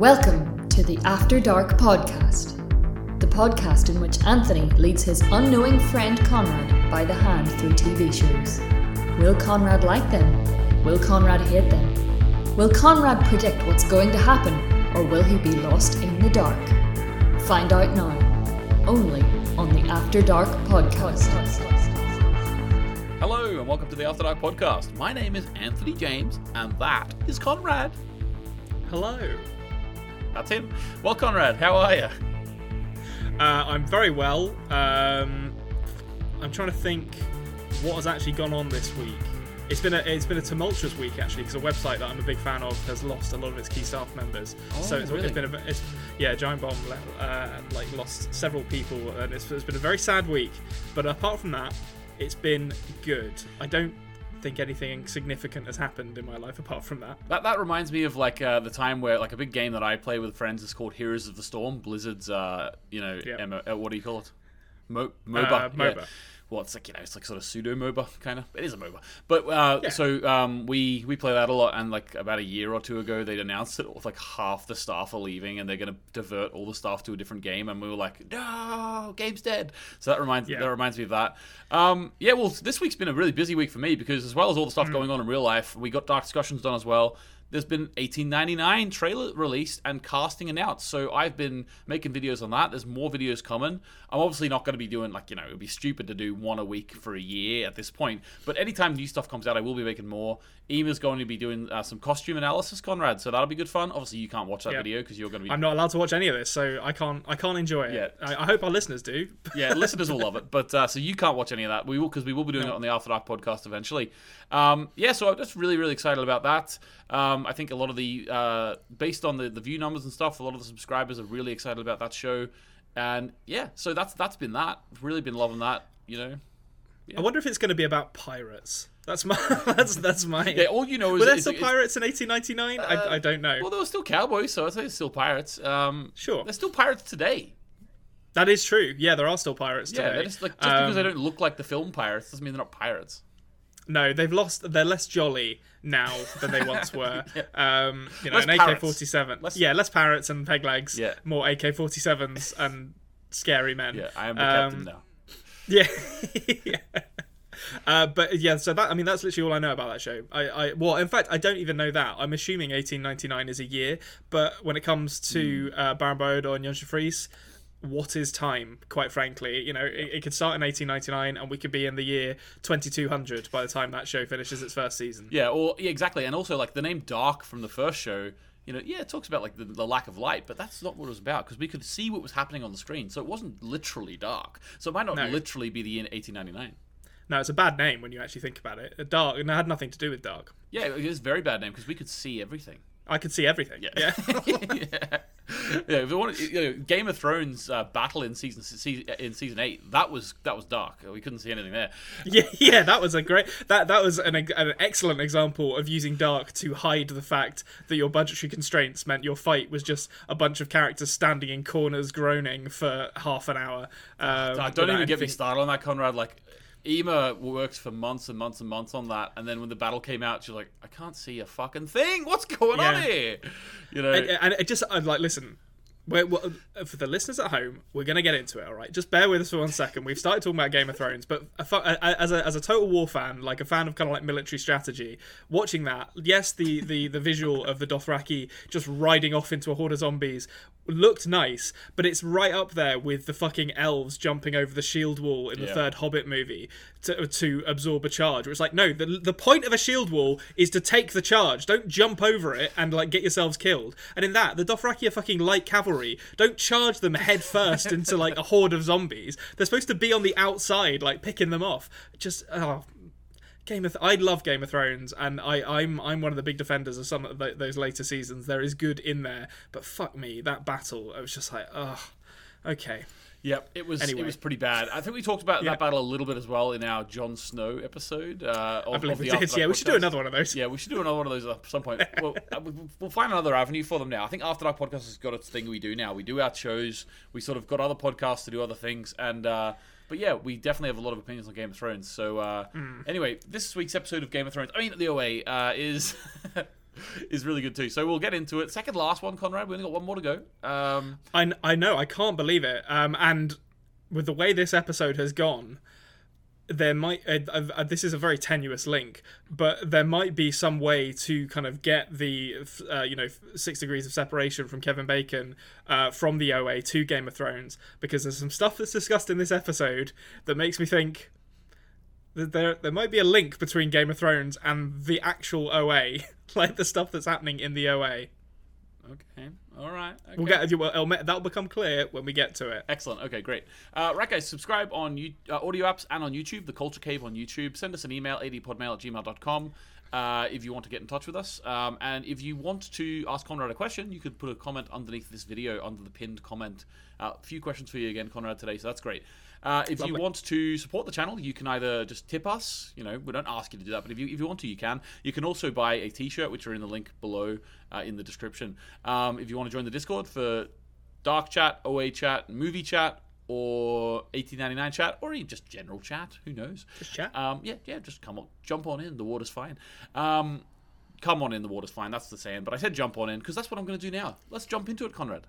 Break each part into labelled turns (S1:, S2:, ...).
S1: Welcome to the After Dark podcast, the podcast in which Anthony leads his unknowing friend Konrad by the hand through TV shows. Will Konrad like them? Will Konrad hate them? Will Konrad predict what's going to happen, or will he be lost in the dark? Find out now, only on the After Dark podcast.
S2: Hello and welcome to the After Dark podcast. My name is Anthony James, and that is Konrad.
S3: Hello.
S2: That's him. Well, Konrad, how are you?
S3: Uh, I'm very well. Um, I'm trying to think what has actually gone on this week. It's been a it's been a tumultuous week actually because a website that I'm a big fan of has lost a lot of its key staff members.
S2: Oh,
S3: so it's,
S2: really?
S3: it's been a it's, yeah Giant Bomb uh, like lost several people and it's, it's been a very sad week. But apart from that, it's been good. I don't think anything significant has happened in my life apart from that.
S2: That that reminds me of like uh, the time where like a big game that I play with friends is called Heroes of the Storm. Blizzard's uh, you know,
S3: Yeah.
S2: MO uh, what do you call it? Mo- MOBA.
S3: Uh,
S2: yeah. Well, it's like you know, it's like sort of pseudo MOBA kind of. It is a MOBA, but uh,
S3: Yeah.
S2: so um, we we play that a lot. And like about a year or two ago, they'd announced that like half the staff are leaving, and they're going to divert all the staff to a different game. And we were like, no, game's dead. So that reminds
S3: Yeah.
S2: that reminds me of that. Um, yeah, well, this week's been a really busy week for me because as well as all the stuff
S3: Mm.
S2: going on in real life, we got Dark Discussions done as well. There's been 1899 trailer released and casting announced. So I've been making videos on that. There's more videos coming. I'm obviously not going to be doing like, you know, it would be stupid to do one a week for a year at this point. But anytime new stuff comes out, I will be making more. Ema's going to be doing uh, some costume analysis, Konrad. So that'll be good fun. Obviously, you can't watch that
S3: Yeah.
S2: video because you're going to be
S3: I'm not allowed to watch any of this, so I can't I can't enjoy it.
S2: Yeah.
S3: I, I hope our listeners do.
S2: yeah, listeners will love it. But uh, so you can't watch any of that. We will because we will be doing it on the After Dark podcast eventually. Um, yeah, so I'm just really really excited about that. Um, I think a lot of the uh, based on the the view numbers and stuff, a lot of the subscribers are really excited about that show. And yeah, so that's that's been that. Really been loving that. You know.
S3: I wonder if it's going to be about pirates. That's my that's that's my.
S2: Yeah, all you know is
S3: Were there still pirates in 1899?
S2: Uh,
S3: I, I don't know.
S2: Well, there were still cowboys, so I'd say it's still pirates. Um,
S3: Sure.
S2: There's still pirates today.
S3: that is true. Yeah, there are still pirates
S2: Yeah,
S3: today.
S2: just like just because they
S3: Um,
S2: don't look like the film pirates doesn't mean they're not pirates.
S3: No, they've lost. They're less jolly now than they once were. um, you know,
S2: Less
S3: an. AK-47. Yeah, less parrots and peg legs.
S2: Yeah.
S3: More AK-47s and scary men.
S2: Yeah, I am the
S3: Um,
S2: captain now.
S3: Yeah. yeah. Uh, but yeah, so that I mean that's literally all I know about that show. I, I well, in fact, I don't even know that. I'm assuming 1899 is a year, but when it comes to uh, Baran bo Odar and Jantje Friese, what is time? Quite frankly, you know, it, it could start in 1899, and we could be in the year 2200 by the time that show finishes its first season.
S2: Yeah, or yeah, exactly, and also like the name Dark from the first show. You know, yeah, it talks about like the, the lack of light, but that's not what it was about because we could see what was happening on the screen, so it wasn't literally dark. So it might not
S3: No.
S2: literally be the year 1899.
S3: No, it's a bad name when you actually think about it. Dark, and it had nothing to do with dark.
S2: Yeah, it is a very bad name because we could see everything.
S3: I could see everything. Yeah.
S2: yeah, yeah. If you want, you know, Game of Thrones uh, battle in season in season eight, that was that was dark. We couldn't see anything there.
S3: Yeah, yeah, that was a great that that was an, an excellent example of using dark to hide the fact that your budgetary constraints meant your fight was just a bunch of characters standing in corners groaning for half an hour. Um,
S2: I don't even get me
S3: anything-
S2: started on that, Konrad. Like, Ema worked for months and months and months on that, and then when the battle came out, she's like, "I can't see a fucking thing. What's going on here?" You know,
S3: And, and it just I'd like listen. We're, we're- for the listeners at home, we're gonna get into it. All right, just bear with us for one second. We've started talking about Game of Thrones, but a a- as a as a total war fan, like a fan of kind of like military strategy, watching that, yes, the the the visual of the Dothraki just riding off into a horde of zombies looked nice, but it's right up there with the fucking elves jumping over the shield wall in the
S2: Yeah.
S3: third Hobbit movie to, to absorb a charge. Where it's like, no, the, the point of a shield wall is to take the charge. Don't jump over it and like get yourselves killed. And in that, the Dothraki are fucking light cavalry. Don't charge them head first into like a horde of zombies. They're supposed to be on the outside, like picking them off. Just oh. Game of I love Game of Thrones, and I, I'm I'm one of the big defenders of some of th those later seasons. There is good in there, but fuck me, that battle, I was just like, ugh, okay.
S2: Yep, it was
S3: Anyway.
S2: it was pretty bad. I think we talked about
S3: Yeah.
S2: that battle a little bit as well in our Jon Snow episode. Uh, of,
S3: I believe we did. Yeah, we should do another one of those.
S2: Yeah, we should do another one of those at some point. well, uh, we- we'll find another avenue for them now. I think After Dark Podcast has got its thing we do now. We do our shows. We sort of got other podcasts to do other things, and uh, but yeah, we definitely have a lot of opinions on Game of Thrones. So uh,
S3: Hmm.
S2: anyway, this week's episode of Game of Thrones, I mean the OA, uh, is is really good too. So we'll get into it. Second last one, Konrad. We only got one more to go. Um,
S3: I, I know, I can't believe it. Um, and with the way this episode has gone, there might uh, uh, this is a very tenuous link, but there might be some way to kind of get the uh, you know six degrees of separation from Kevin Bacon uh, from the OA to Game of Thrones because there's some stuff that's discussed in this episode that makes me think that there there might be a link between Game of Thrones and the actual OA, like the stuff that's happening in the OA.
S2: okay. All right. Okay.
S3: We'll get well, that'll become clear when we get to it.
S2: Excellent. Okay, great. Uh, right, guys, subscribe on you, uh, audio apps and on YouTube, The Culture Cave on YouTube. Send us an email, adpodmail at gmail.com. Uh, if you want to get in touch with us. Um, and if you want to ask Konrad a question, you could put a comment underneath this video under the pinned comment. Uh, a few questions for you again, Konrad, today, so that's great. Uh, if you want to support the channel, you can either just tip us. You know, we don't ask you to do that, but if you if you want to, you can. You can also buy a T-shirt, which are in the link below uh, in the description. Um, if you want to join the Discord for dark chat, OA chat, movie chat, or 1899 chat, or even just general chat. Who knows?
S3: Just chat.
S2: Um, yeah, yeah. Just come on, jump on in. The water's fine. Um, come on in. The water's fine. That's the saying. But I said jump on in because that's what I'm going to do now. Let's jump into it, Konrad.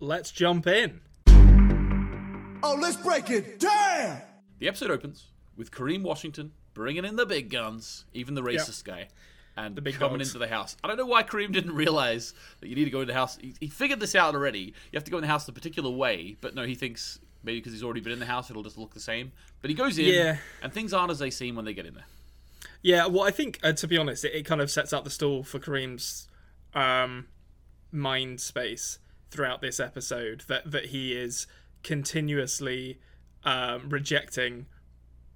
S3: Let's jump in.
S4: Oh, let's break it down.
S2: The episode opens with Kareem Washington bringing in the big guns, even the racist guy, and
S3: big
S2: coming
S3: dogs.
S2: into the house. I don't know why Kareem didn't realize that you need to go in the house. He, he figured this out already. You have to go in the house a particular way, but no, he thinks maybe because he's already been in the house, it'll just look the same. But he goes in,
S3: Yeah.
S2: and things aren't as they seem when they get in there.
S3: Yeah, well, I think uh, to be honest, it, it kind of sets up the stall for Kareem's um, mind space throughout this episode. That that he is continuously um, rejecting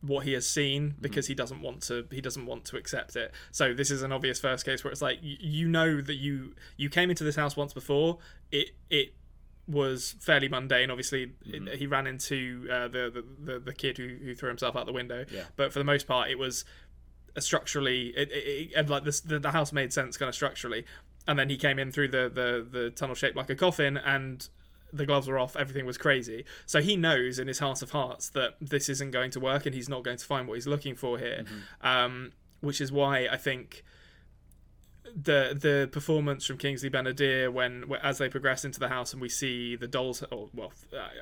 S3: what he has seen because he doesn't want to he doesn't want to accept it. So this is an obvious first case where it's like you, you know that you you came into this house once before. It it was fairly mundane. Obviously it- he ran into uh, the, the the kid who, who threw himself out the window.
S2: Yeah.
S3: but for the most part it was a structurally it, it, it and like this the, the house made sense kind of structurally. And then he came in through the the the tunnel shaped like a coffin and the gloves were off everything was crazy. So he knows in his heart of hearts that this isn't going to work and he's not going to find what he's looking for here. Um, which is why i think the the performance from Kingsley Ben-Adir when as they progress into the house and we see the doll's or well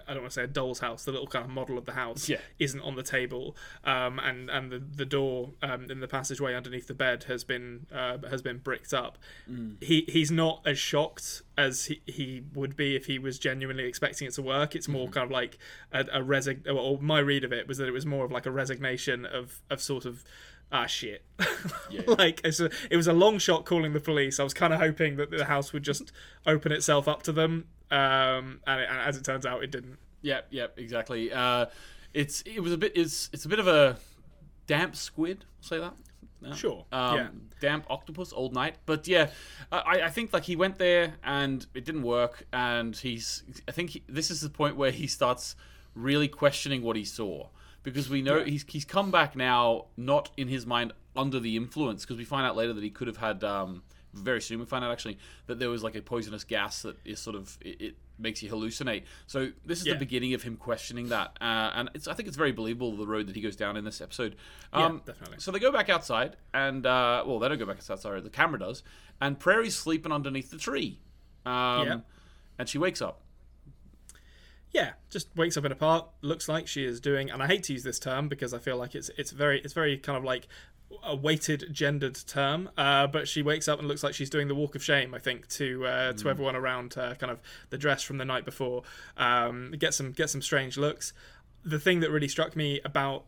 S3: I don't want to say a doll's house the little kind of model of the house
S2: Yeah.
S3: isn't on the table um, and and the, the door um, in the passageway underneath the bed has been uh, has been bricked up. He he's not as shocked as he, he would be if he was genuinely expecting it to work. It's more kind of like a, a resign or my read of it was that it was more of like a resignation of of sort of ah shit like it's a, it was a long shot calling the police i was kind of hoping that the house would just open itself up to them um and, it, and as it turns out it didn't
S2: Yep, yep, exactly. Uh, it's it was a bit it's it's a bit of a damp squid. Say that. No?
S3: Sure,
S2: Um,
S3: yeah.
S2: Damp octopus, old night. But yeah, I, I think like he went there and it didn't work, and he's. I think he, this is the point where he starts really questioning what he saw because we know he's he's come back now, not in his mind under the influence, because we find out later that he could have had. Um, very soon we find out actually that there was like a poisonous gas that is sort of it, it makes you hallucinate. So this is
S3: Yeah.
S2: the beginning of him questioning that, uh, and it's I think it's very believable the road that he goes down in this episode. Um,
S3: definitely.
S2: So they go back outside, and uh, well, they don't go back outside. Sorry, the camera does, and Prairie's sleeping underneath the tree, um,
S3: Yeah.
S2: and she wakes up.
S3: Yeah just wakes up in a park looks like she is doing and i hate to use this term because i feel like it's it's very it's very kind of like a weighted gendered term uh, but she wakes up and looks like she's doing the walk of shame i think to uh, to everyone around her kind of the dress from the night before. Um, get some get some strange looks. The thing that really struck me about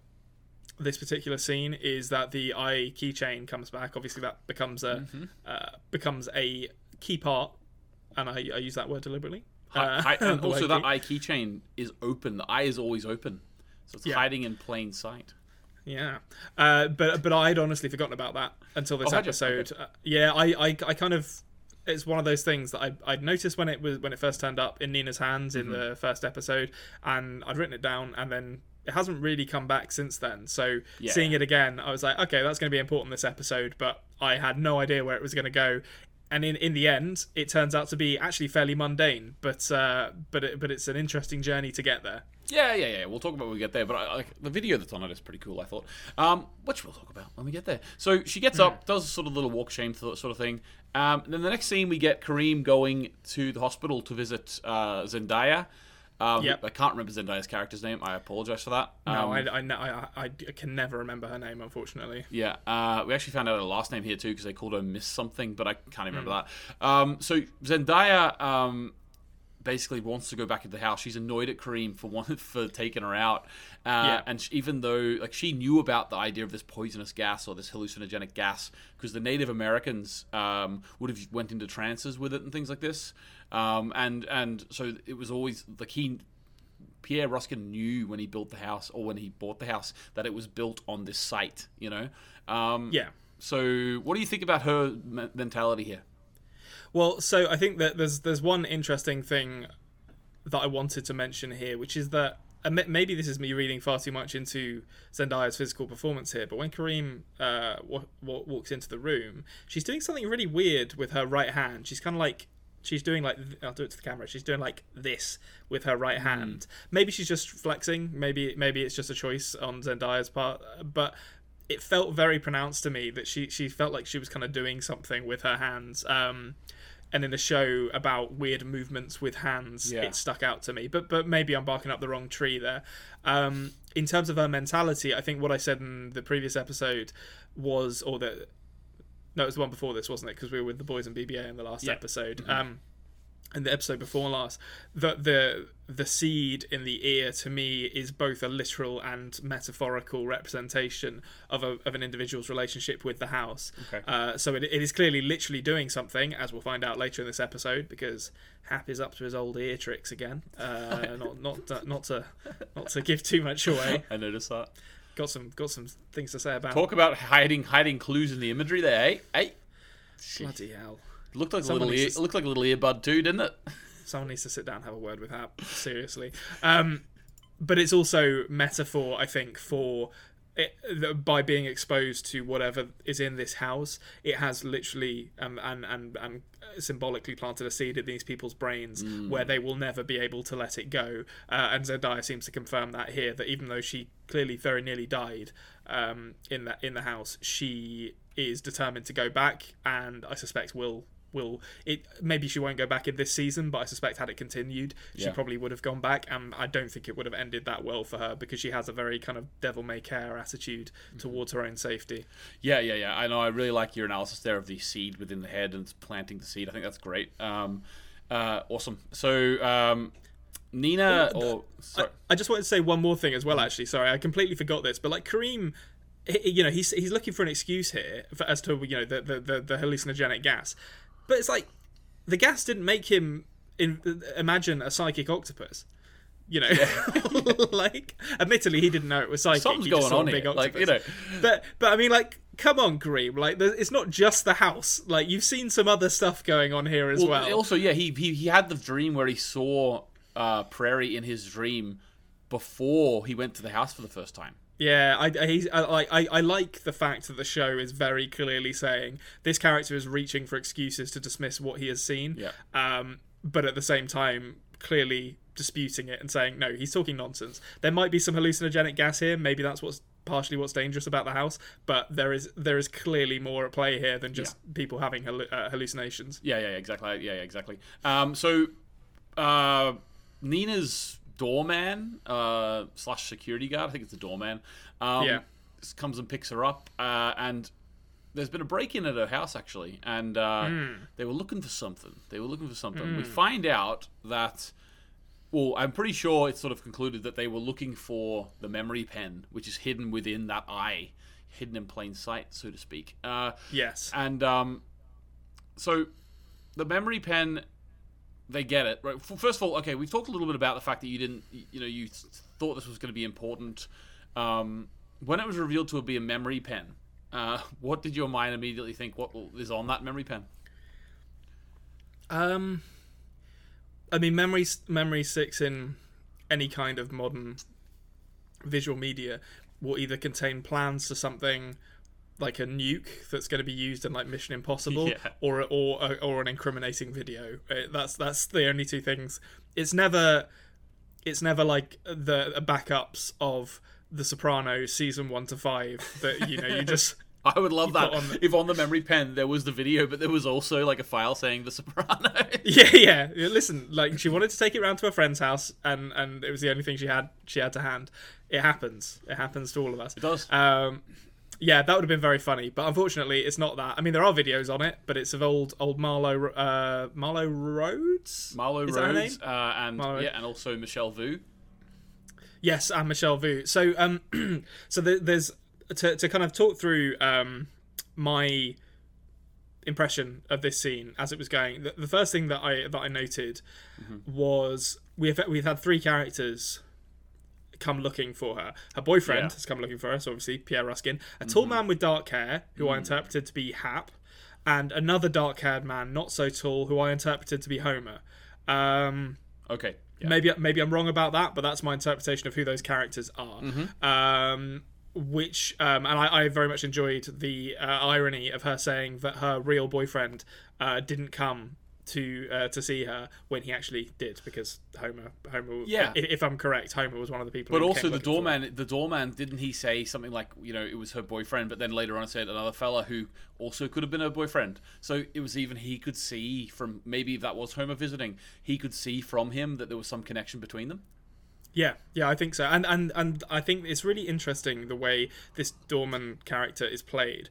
S3: this particular scene is that the eye keychain comes back. Obviously that becomes a uh, becomes a key part and I, I use that word deliberately uh,
S2: I, and also that eye keychain is open. The eye is always open, so it's
S3: Yeah.
S2: hiding in plain sight.
S3: Yeah, uh, but but I'd honestly forgotten about that until this
S2: Oh,
S3: episode. Uh, yeah, I, I I kind of it's one of those things that I I'd noticed when it was when it first turned up in Nina's hands in
S2: Mm-hmm.
S3: the first episode, and I'd written it down, and then it hasn't really come back since then. So
S2: Yeah.
S3: seeing it again, I was like, okay, that's going to be important this episode, but I had no idea where it was going to go. And in, in the end, it turns out to be actually fairly mundane, but uh, but it, but it's an interesting journey to get there.
S2: Yeah, yeah, yeah. We'll talk about when we get there. But I, like the video that's on it is pretty cool. I thought, um, which we'll talk about when we get there. So she gets up, does a sort of little walk shame sort of thing. Um, then the next scene, we get Kareem going to the hospital to visit uh, Zendaya. Um,
S3: Yep.
S2: I can't remember Zendaya's character's name. I apologize for that.
S3: No,
S2: Um,
S3: I, I, I, I, I can never remember her name, unfortunately.
S2: Yeah, uh, we actually found out her last name here too because they called her Miss something, but I can't remember
S3: Hmm.
S2: that. Um, so Zendaya um, basically wants to go back into the house. She's annoyed at Kareem for one, for taking her out, uh,
S3: Yeah.
S2: and she, even though like she knew about the idea of this poisonous gas or this hallucinogenic gas because the Native Americans um, would have went into trances with it and things like this, um, and and so it was always like he Pierre Ruskin knew when he built the house or when he bought the house that it was built on this site, you know? Um,
S3: Yeah.
S2: So, what do you think about her mentality here?
S3: Well, so I think that there's there's one interesting thing that I wanted to mention here, which is that and maybe this is me reading far too much into Zendaya's physical performance here, but when Kareem uh, wa- wa- walks into the room, she's doing something really weird with her right hand. She's kind of like she's doing like I'll do it to the camera. She's doing like this with her right hand. Maybe she's just flexing. Maybe maybe it's just a choice on Zendaya's part, but it felt very pronounced to me that she she felt like she was kind of doing something with her hands. Um, and in the show about weird movements with hands,
S2: Yeah.
S3: it stuck out to me. But but maybe I'm barking up the wrong tree there. Um, in terms of her mentality, I think what I said in the previous episode was, or the no, it was the one before this, wasn't it? Because we were with the boys and BBA in the last
S2: Yeah.
S3: episode. Um, in the episode before last, the the the seed in the ear to me is both a literal and metaphorical representation of a, of an individual's relationship with the house.
S2: Okay.
S3: Uh, so it, it is clearly literally doing something, as we'll find out later in this episode, because Hap is up to his old ear tricks again. Uh, not not not to not to give too much away.
S2: I noticed that.
S3: Got some got some things to say about.
S2: Talk about hiding hiding clues in the imagery there, eh? Hey,
S3: Bloody hell!
S2: looked like a little ear,
S3: to-
S2: it looked like a little earbud too, didn't it?
S3: Someone needs to sit down and have a word with Hap. Seriously. Um, but it's also metaphor, I think, for it, by being exposed to whatever is in this house, it has literally um, and and and symbolically planted a seed in these people's brains where they will never be able to let it go. Uh, and Zendaya seems to confirm that here. That even though she clearly very nearly died um, in that in the house, she is determined to go back, and I suspect will will it maybe she won't go back in this season but i suspect had it continued she
S2: Yeah.
S3: probably would have gone back and i don't think it would have ended that well for her because she has a very kind of devil may care attitude towards her own safety
S2: Yeah, yeah, yeah. I know. I really like your analysis there of the seed within the head and planting the seed. I think that's great. Um, uh, awesome. So, um, Nina, or sorry,
S3: I just wanted to say one more thing as well. Actually, sorry, I completely forgot this. But like Kareem, you know, he's he's looking for an excuse here for, as to you know the, the the the hallucinogenic gas, but it's like the gas didn't make him in, imagine a psychic octopus. You know, like admittedly he didn't know it was psychic.
S2: something's going on
S3: big
S2: here. Like, you
S3: octopus.
S2: know.
S3: but but I mean, like, come on, Kareem. Like, it's not just the house. Like, you've seen some other stuff going on here as well.
S2: Also, yeah, he, he he had the dream where he saw uh, Prairie in his dream before he went to the house for the first time.
S3: Yeah, I, I, he's, I, like- I, I like the fact that the show is very clearly saying this character is reaching for excuses to dismiss what he has seen.
S2: Yeah.
S3: Um, but at the same time, clearly disputing it and saying no, he's talking nonsense. There might be some hallucinogenic gas here. Maybe that's what's partially what's dangerous about the house. But there is there is clearly more at play here than just people having uh, hallucinations.
S2: Yeah, yeah, exactly. Yeah, yeah, exactly. Um, so uh, Nina's doorman uh, slash security guard, I think it's the doorman, um,
S3: Yeah.
S2: comes and picks her up, uh, and there's been a break in at her house actually, and uh, they were looking for something. They were looking for something. We find out that. Well, I'm pretty sure it's sort of concluded that they were looking for the memory pen, which is hidden within that eye, hidden in plain sight, so to speak. Uh,
S3: Yes.
S2: and um, so the memory pen, they get it. Right. First of all, okay, we've talked a little bit about the fact that you didn't, you know, you thought this was going to be important. Um, when it was revealed to be a memory pen, uh, what did your mind immediately think? What is on that memory pen?
S3: Um, I mean, memory memory six in any kind of modern visual media will either contain plans to something like a nuke that's going to be used in like Mission Impossible,
S2: Yeah.
S3: or or or an incriminating video. Uh, That's that's the only two things. It's never. it's never like the backups of The Sopranos season one to five that you know you just
S2: I would love that
S3: on the-
S2: if on the memory pen there was the video, but there was also like a file saying The Sopranos.
S3: yeah yeah Yeah, listen like she wanted to take it round to her friend's house and and it was the only thing she had she had to hand. It happens. It happens to all of us. It
S2: does.
S3: Um, yeah, that would have been very funny, but unfortunately, it's not that. I mean, there are videos on it, but it's of old old Marlowe uh, Marlowe Rhodes.
S2: Marlo
S3: that her
S2: Rhodes uh, and
S3: Marlo-
S2: yeah, and also Michelle Vu.
S3: Yes, and Michelle Vu. So, um, so there, there's to to kind of talk through um my impression of this scene as it was going. The, the first thing that I that I noted was we have we've had three characters come looking for her. Her boyfriend
S2: Yeah.
S3: has come looking for her, so obviously Pierre Ruskin, a tall man with dark hair who I interpreted to be Hap, and another dark-haired man, not so tall, who I interpreted to be Homer. Um,
S2: Okay. Yeah.
S3: Maybe maybe I'm wrong about that, but that's my interpretation of who those characters are. Um, which um, and I, I very much enjoyed the uh, irony of her saying that her real boyfriend uh, didn't come to uh, to see her when he actually did, because Homer Homer
S2: Yeah.
S3: if, I'm correct, Homer was one of the people.
S2: But also the doorman, the doorman, didn't he say something like, you know, it was her boyfriend, but then later on said another fella who also could have been her boyfriend. So it was even he could see from maybe that was Homer visiting, he could see from him that there was some connection between them.
S3: Yeah, yeah, I think so, and and and I think it's really interesting the way this Dorman character is played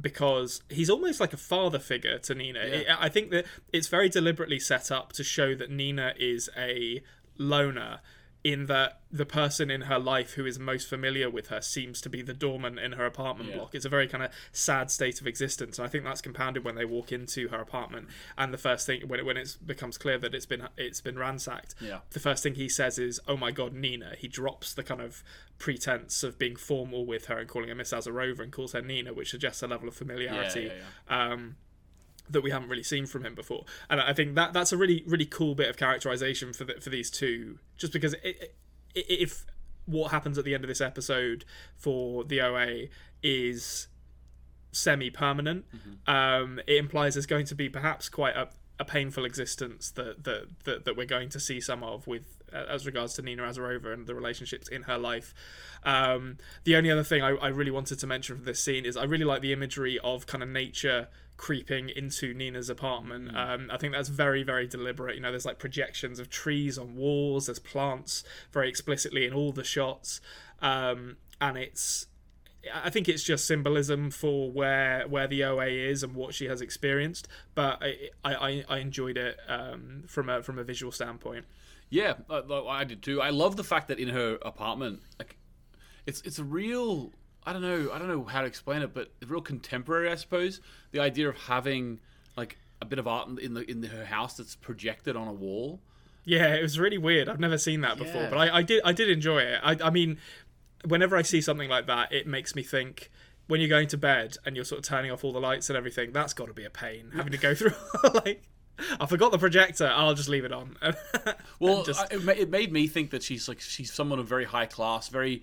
S3: because he's almost like a father figure to Nina.
S2: Yeah.
S3: I I think that it's very deliberately set up to show that Nina is a loner. In that the person in her life who is most familiar with her seems to be the doorman in her apartment
S2: Yeah.
S3: block. It's a very kind of sad state of existence, and I think that's compounded when they walk into her apartment. And the first thing when it when it becomes clear that it's been it's been ransacked,
S2: Yeah.
S3: the first thing he says is, "Oh my God, Nina." He drops the kind of pretense of being formal with her and calling her Miss Azarova and calls her Nina, which suggests a level of familiarity
S2: yeah,
S3: Um, that we haven't really seen from him before. And I think that that's a really really cool bit of characterization for the, for these two, just because it, it, if what happens at the end of this episode for the OA is semi-permanent um, it implies there's going to be perhaps quite a, a painful existence that, that that that we're going to see some of with as regards to Nina Azarova and the relationships in her life. Um, the only other thing I, I really wanted to mention from this scene is I really like the imagery of kind of nature creeping into Nina's apartment. Um, I think that's very, very deliberate. You know, there's like projections of trees on walls, there's plants very explicitly in all the shots. Um, and it's I think it's just symbolism for where where the OA is and what she has experienced. But I I, I enjoyed it um, from a from a visual standpoint.
S2: Yeah, uh, I did too. I love the fact that in her apartment, like, it's it's a real. I don't know. I don't know how to explain it, but real contemporary, I suppose. The idea of having like a bit of art in- in the in her house that's projected on a wall.
S3: Yeah, it was really weird. I've never seen that before, but I, I did I did enjoy it. I, I mean, whenever I see something like that, it makes me think. When you're going to bed and you're sort of turning off all the lights and everything, that's got to be a pain. Having to go through like, I forgot the projector. I'll just leave it on.
S2: Well,
S3: just-
S2: I- it, ma- it made me think that she's like she's someone of very high class, very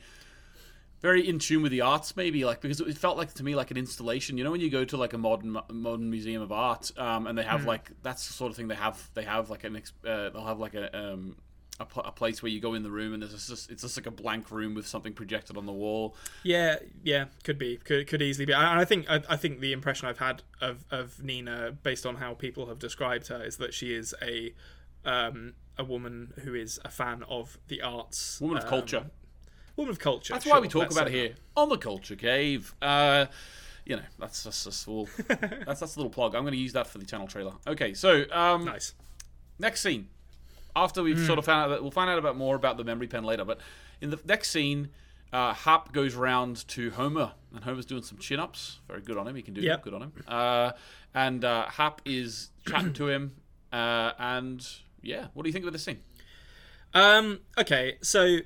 S2: very in tune with the arts, maybe like because it felt like to me like an installation. You know, when you go to like a modern modern museum of art, um, and they have like that's the sort of thing they have. They have like an ex- uh, they'll have like a um. A, pl- a place where you go in the room and there's just it's just like a blank room with something projected on the wall.
S3: Yeah, yeah, could be, could could easily be. And I think I, I think the impression I've had of of Nina, based on how people have described her, is that she is a um, a woman who is a fan of the arts,
S2: Woman of
S3: um,
S2: culture.
S3: woman of culture.
S2: That's why we talk about it here on the Culture Cave. Uh, you know, that's that's just all. that's that's a little plug. I'm going to use that for the channel trailer. Okay, so um.
S3: Nice.
S2: next scene. After we've sort of found out that we'll find out about more about the memory pen later, but in the next scene, uh, Hap goes around to Homer, and Homer's doing some chin ups. Very good on him. He can do
S3: Yep.
S2: Good on him. Uh, and uh, Hap is chatting to him, uh, and yeah, what do you think of this scene?
S3: Um, okay, so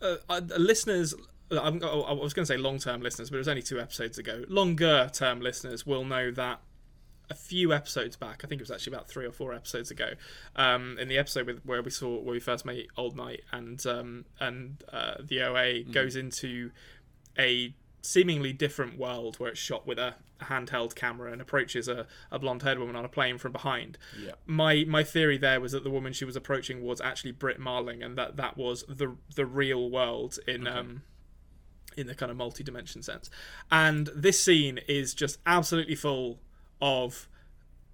S3: uh, uh, listeners, I was going to say long-term listeners, but it was only two episodes ago. Longer-term listeners will know that a few episodes back, I think it was actually about three or four episodes ago, um, in the episode with, where we saw where we first met Old Night and um, and uh, the OA goes into a seemingly different world where it's shot with a handheld camera and approaches a, a blonde haired woman on a plane from behind.
S2: Yeah.
S3: My my theory there was that the woman she was approaching was actually Brit Marling and that that was the the real world in um in the kind of multi-dimension sense. And this scene is just absolutely full of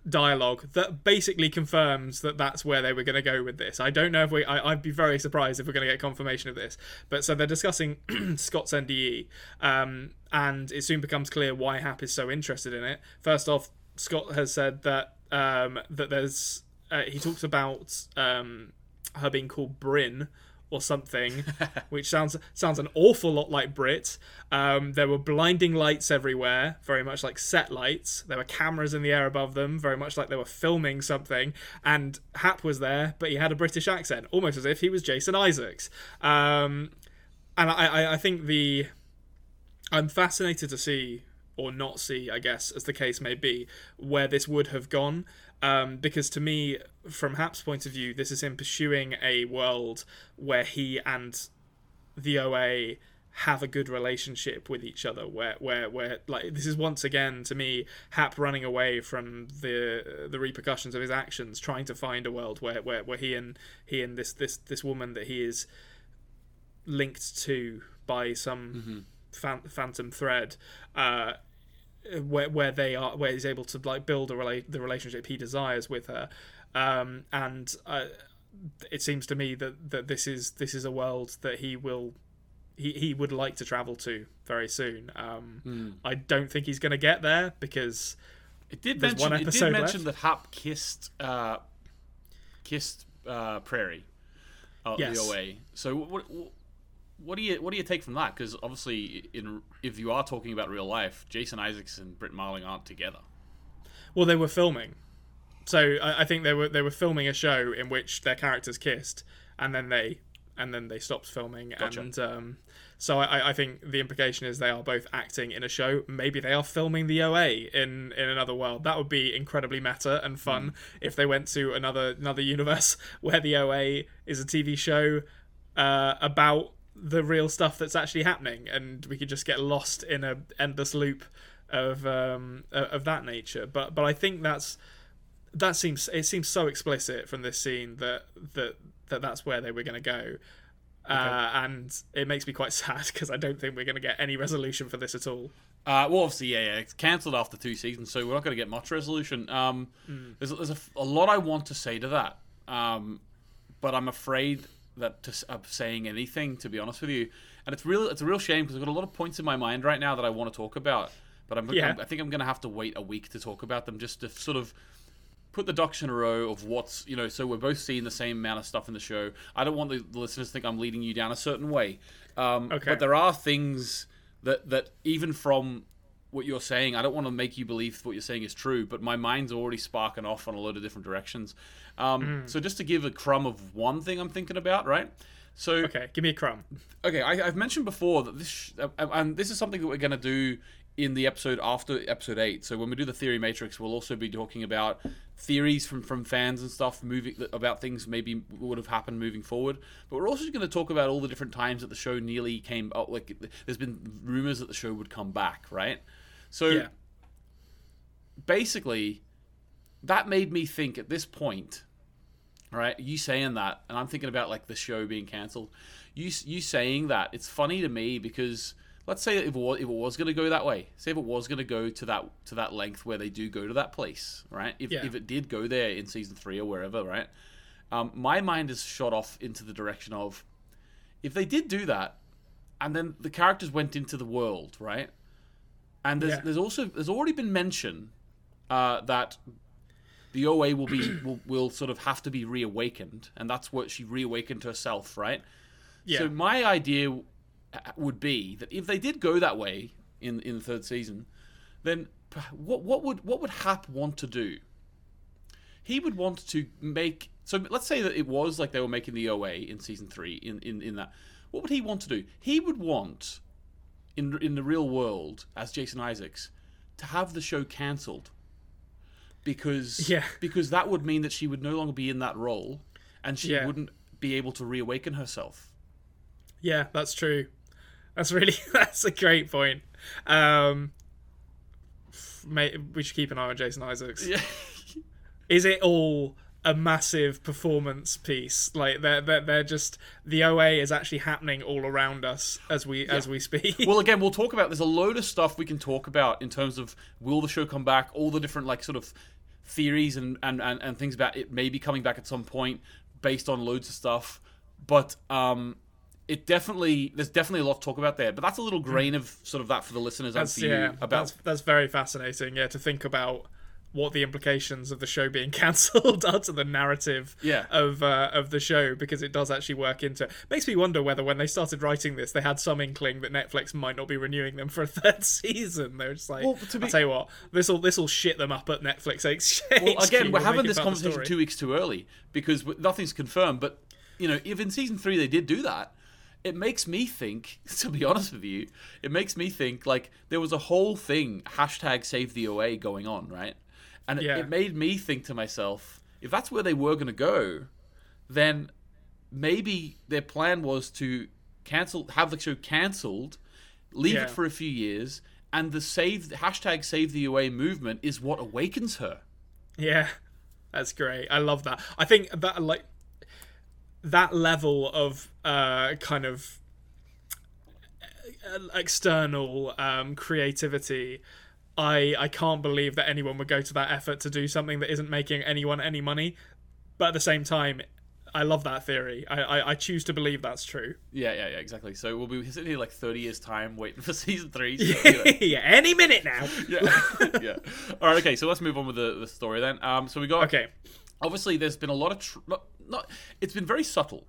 S3: dialogue that basically confirms that that's where they were going to go with this. I don't know if we. I, I'd be very surprised if we're going to get confirmation of this. But so they're discussing Scott's NDE, um, and it soon becomes clear why Hap is so interested in it. First off, Scott has said that um, that there's. Uh, he talks about um, her being called Bryn or something, which sounds sounds an awful lot like Brit. Um, there were blinding lights everywhere, very much like set lights. There were cameras in the air above them, very much like they were filming something. And Hap was there, but he had a British accent, almost as if he was Jason Isaacs. Um, and I, I, I think the I'm fascinated to see or not see, I guess, as the case may be, where this would have gone. Um, because to me, from Hap's point of view, this is him pursuing a world where he and the OA have a good relationship with each other where where where like this is once again to me hap running away from the the repercussions of his actions trying to find a world where where, where he and he and this this this woman that he is linked to by some fan, phantom thread uh where where they are where he's able to like build a rela- the relationship he desires with her um and uh, it seems to me that that this is this is a world that he will he, he would like to travel to very soon um i don't think he's going to get there because
S2: It did mention. It did mention
S3: left.
S2: that Hap kissed uh, kissed uh, Prairie, uh,
S3: Yes.
S2: the OA. So what, what what do you what do you take from that? Because obviously, in if you are talking about real life, Jason Isaacs and Brit Marling aren't together.
S3: Well, they were filming, so I, I think they were they were filming a show in which their characters kissed, and then they and then they stopped filming,
S2: Gotcha.
S3: and um, so I, I think the implication is they are both acting in a show. Maybe they are filming the OA in in another world. That would be incredibly meta and fun if they went to another another universe where the OA is a TV show uh, about the real stuff that's actually happening, and we could just get lost in a endless loop of um, of that nature. But but I think that's that seems it seems so explicit from this scene that that, that that's where they were going to go. Uh, and it makes me quite sad because I don't think we're going to get any resolution for this at all.
S2: Uh, well, obviously, yeah, yeah, it's cancelled after two seasons, so we're not going to get much resolution. Um, There's, there's a, a lot I want to say to that, um, but I'm afraid that to, of saying anything, to be honest with you, and it's real. It's a real shame because I've got a lot of points in my mind right now that I want to talk about, but I'm,
S3: Yeah.
S2: I'm- I think I'm going to have to wait a week to talk about them just to sort of put the ducks in a row of what's you know so we're both seeing the same amount of stuff in the show i don't want the listeners to think i'm leading you down a certain way um,
S3: Okay.
S2: but there are things that that even from what you're saying i don't want to make you believe what you're saying is true but my mind's already sparking off on a lot of different directions um, so just to give a crumb of one thing i'm thinking about right so
S3: Okay, give me a crumb.
S2: okay, I, I've mentioned before that this, sh- uh, and this is something that we're going to do in the episode after episode eight. So when we do the theory matrix, we'll also be talking about theories from from fans and stuff, moving about things maybe would have happened moving forward. But we're also going to talk about all the different times that the show nearly came out. Like there's been rumors that the show would come back, right? So
S3: Yeah.
S2: basically, that made me think at this point, right? You saying that, and I'm thinking about like the show being cancelled. You you saying that it's funny to me because let's say if it was, if it was going to go that way, say if it was going to go to that to that length where they do go to that place, right? If
S3: Yeah.
S2: if it did go there in season three or wherever, right? Um, my mind is shot off into the direction of if they did do that, and then the characters went into the world, right? And there's
S3: Yeah.
S2: there's also there's already been mention uh, that the OA will be will, will sort of have to be reawakened, and that's what she reawakened herself, right?
S3: Yeah.
S2: So my idea uh, would be that if they did go that way in in the third season, then what what would what would Hap want to do? He would want to make so. Let's say that it was like they were making the OA in season three. In in in that, what would he want to do? He would want in in the real world as Jason Isaacs to have the show cancelled because
S3: Yeah.
S2: because that would mean that she would no longer be in that role and she
S3: Yeah.
S2: wouldn't be able to reawaken herself.
S3: Yeah, that's true. That's really that's a great point. Um, may, we should keep an eye on Jason Isaacs.
S2: Yeah.
S3: Is it all a massive performance piece? Like they're they're, they're just the OA is actually happening all around us as we as we speak.
S2: well, again, we'll talk about. There's a load of stuff we can talk about in terms of will the show come back, all the different like sort of theories and and and, and things about it maybe coming back at some point based on loads of stuff. But um, it definitely there's definitely a lot to talk about there. But that's a little grain of sort of that for the listeners and
S3: that's,
S2: for you
S3: yeah,
S2: about
S3: that's that's very fascinating. Yeah, to think about what the implications of the show being cancelled are to the narrative
S2: Yeah.
S3: of uh, of the show because it does actually work into. It. Makes me wonder whether when they started writing this, they had some inkling that Netflix might not be renewing them for a third season. They're just like,
S2: Well, to be-
S3: I'll tell you what, this will this will shit them up at Netflix exchange.
S2: Well, again, we're having this
S3: part of the
S2: conversation two weeks too early because nothing's confirmed. But you know, if in season three they did do that, it makes me think. To be honest with you, it makes me think like there was a whole thing hashtag Save the OA going on, right? And it-
S3: Yeah.
S2: it made me think to myself, if that's where they were going to go, then maybe their plan was to cancel, have the show cancelled, leave
S3: Yeah.
S2: it for a few years, and the save hashtag Save the OA movement is what awakens her.
S3: Yeah, that's great. I love that. I think that like that level of uh, kind of uh, external um, creativity. I I can't believe that anyone would go to that effort to do something that isn't making anyone any money. But at the same time, I love that theory. I, I, I choose to believe that's true.
S2: Yeah, yeah, yeah, exactly. So we'll be sitting here like 30 years' time waiting for season three. So, know,
S3: yeah, any minute now.
S2: yeah, yeah. All right, okay, so let's move on with the, the story then. Um, so we got.
S3: Okay.
S2: Obviously, there's been a lot of. Tr- not, not, it's been very subtle,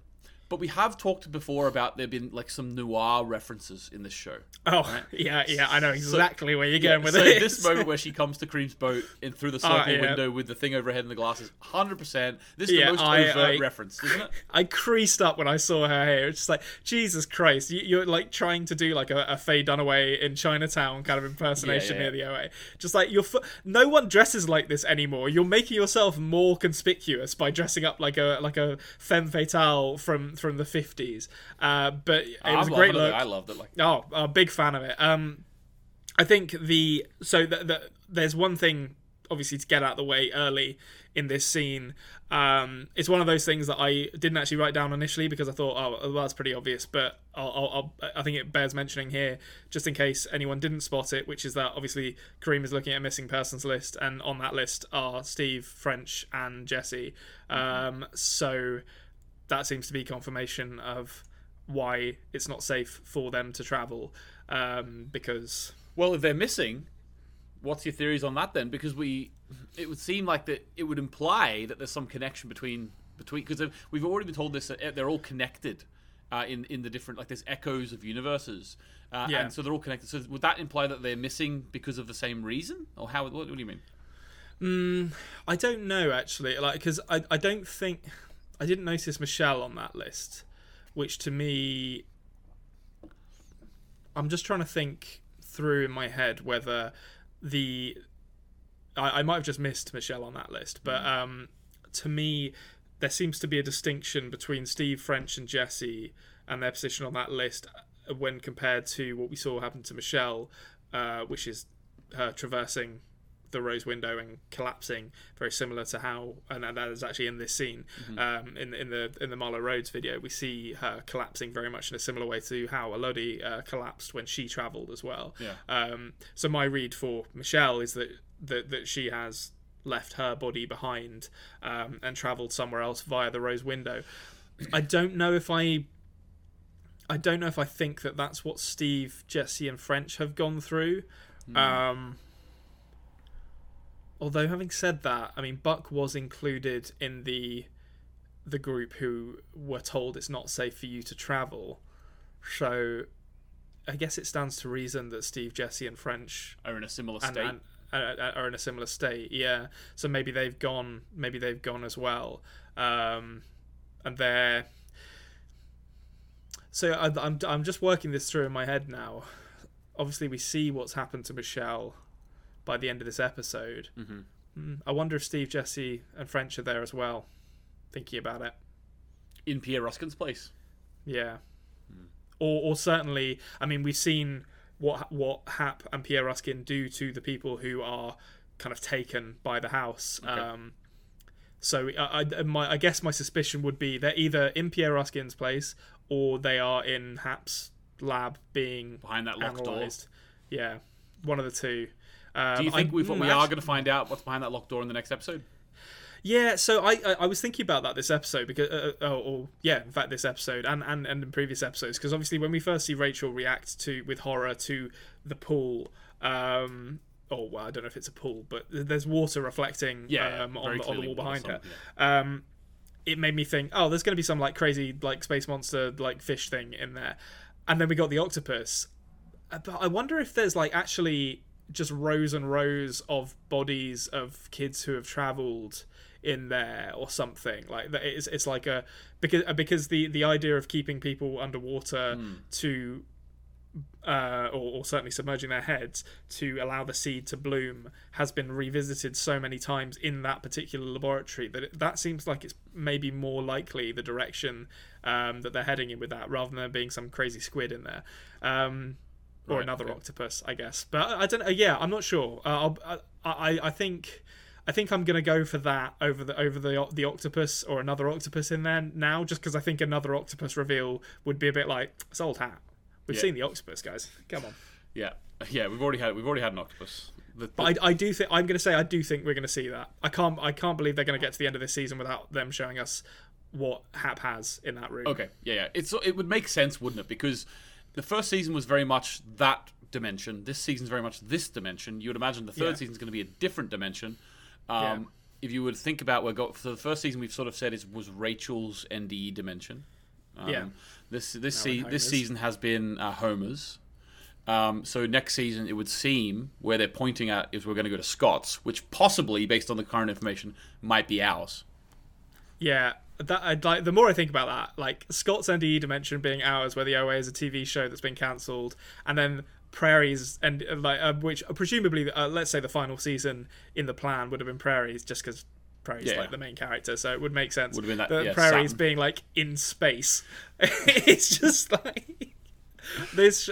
S2: but we have talked before about there being like some noir references in this show.
S3: Oh, yeah, yeah. I know exactly where you're going with
S2: so
S3: this.
S2: this moment where she comes to Kareem's boat and through the circle
S3: Ah, yeah.
S2: window with the thing overhead and the glasses, hundred percent. This is
S3: Yeah,
S2: the most
S3: I-
S2: overt
S3: I-
S2: reference, isn't it?
S3: I creased up when I saw her hair. It's just like Jesus Christ, you, you're like trying to do like a, a Faye Dunaway in Chinatown kind of impersonation
S2: Yeah, yeah,
S3: near the OA. Just like you're, f- no one dresses like this anymore. You're making yourself more conspicuous by dressing up like a like a femme fatale from from the fifties. Uh, but it was
S2: I'm
S3: a great
S2: loving it.
S3: look.
S2: I loved it. Like,
S3: Oh, a big fan of it. Um, I think the so the, the, there's one thing obviously to get out of the way early in this scene. Um, it's one of those things that I didn't actually write down initially because I thought, oh, well, that's pretty obvious. But I'll, I'll, I'll, I think it bears mentioning here, just in case anyone didn't spot it, which is that obviously Kareem is looking at a missing persons list, and on that list are Steve, French, and Jesse. Um, so that seems to be confirmation of why it's not safe for them to travel um, because
S2: Well, if they're missing, what's your theories on that then? Because we, it would seem like that it would imply that there's some connection between between because we've already been told this that they're all connected. Uh, in in the different like there's echoes of universes, uh,
S3: Yeah.
S2: and so they're all connected. So would that imply that they're missing because of the same reason, or how? What, what do you mean?
S3: I don't know actually like because I, I don't think I didn't notice Michelle on that list which to me I'm just trying to think through in my head whether the I, I might have just missed Michelle on that list but um to me there seems to be a distinction between Steve French and Jesse and their position on that list uh, when compared to what we saw happen to Michelle uh, which is her traversing the rose window and collapsing, very similar to how, and that is actually in this scene, um, in in the in the Marlow Rhodes video, we see her collapsing very much in a similar way to how Elodie uh, collapsed when she travelled as well.
S2: Yeah.
S3: Um, so my read for Michelle is that that, that she has left her body behind um, and travelled somewhere else via the rose window. I don't know if I. I don't know if I think that that's what Steve, Jesse, and French have gone through. Um, although having said that, I mean Buck was included in the the group who were told it's not safe for you to travel. So I guess it stands to reason that Steve, Jesse, and French
S2: Are in a similar
S3: and,
S2: state.
S3: and, uh, are in a similar state. Yeah. So maybe they've gone. Maybe they've gone as well. Um, and they're. So I, I'm I'm just working this through in my head now. Obviously, we see what's happened to Michelle by the end of this episode. Mm-hmm. I wonder if Steve, Jesse, and French are there as well. Thinking about it.
S2: in Pierre Ruskin's place.
S3: Yeah. or or certainly, I mean, we've seen what what Hap and Pierre Ruskin do to the people who are kind of taken by the house. Um, so I, I, my, I guess my suspicion would be they're either in Pierre Ruskin's place or they are in Hap's lab being
S2: Behind that locked door.
S3: Yeah, one of the two. Um,
S2: Do you think
S3: I,
S2: we
S3: mm,
S2: we are going to find out what's behind that locked door in the next episode?
S3: Yeah, so I, I I was thinking about that this episode because uh, uh, or, or yeah, in fact this episode and and, and in previous episodes because obviously when we first see Rachel react to with horror to the pool, um, oh well I don't know if it's a pool, but there's water reflecting
S2: Yeah,
S3: um, on the, on the wall behind her.
S2: some-
S3: Um, it made me think, oh, there's going to be some like crazy like space monster like fish thing in there, and then we got the octopus. Uh, But I wonder if there's like actually just rows and rows of bodies of kids who have travelled in there or something like that. It's it's like a because uh, because the the idea of keeping people underwater to uh, or, or certainly submerging their heads to allow the seed to bloom has been revisited so many times in that particular laboratory that it, that seems like it's maybe more likely the direction um, that they're heading in with that rather than there being some crazy squid in there um, or
S2: Right,
S3: another
S2: okay.
S3: octopus I guess but I, I don't know yeah I'm not sure uh, I'll, I, I I think I think I'm gonna go for that over the over the the octopus or another octopus in there now, just because I think another octopus reveal would be a bit like it's old hat. We've
S2: Yeah.
S3: seen the octopus, guys. Come on.
S2: Yeah, yeah, we've already had we've already had an octopus. The- the-
S3: But I, I do think I'm going to say I do think we're going to see that. I can't I can't believe they're going to get to the end of this season without them showing us what Hap has in that room.
S2: Okay, yeah, yeah. It's it would make sense, wouldn't it? Because the first season was very much that dimension. This season's very much this dimension. You would imagine the third
S3: Yeah.
S2: season's going to be a different dimension. Um,
S3: Yeah.
S2: If you would think about where go for the first season, we've sort of said is was Rachel's NDE dimension. Um,
S3: Yeah.
S2: This this se- this season has been uh, Homer's. Um, so next season, it would seem where they're pointing at is we're going to go to Scott's, which possibly, based on the current information, might be ours.
S3: Yeah, that I'd like. The more I think about that, like Scott's NDE dimension being ours, where the OA is a TV show that's been cancelled, and then Prairie's and uh, like uh, which presumably, uh, let's say the final season in the plan would have been Prairie's, just because Prairie's
S2: Yeah.
S3: like the main character, so it would make sense.
S2: Would have been that- yeah,
S3: Prairie's
S2: Saturn.
S3: being like in space. it's just like this.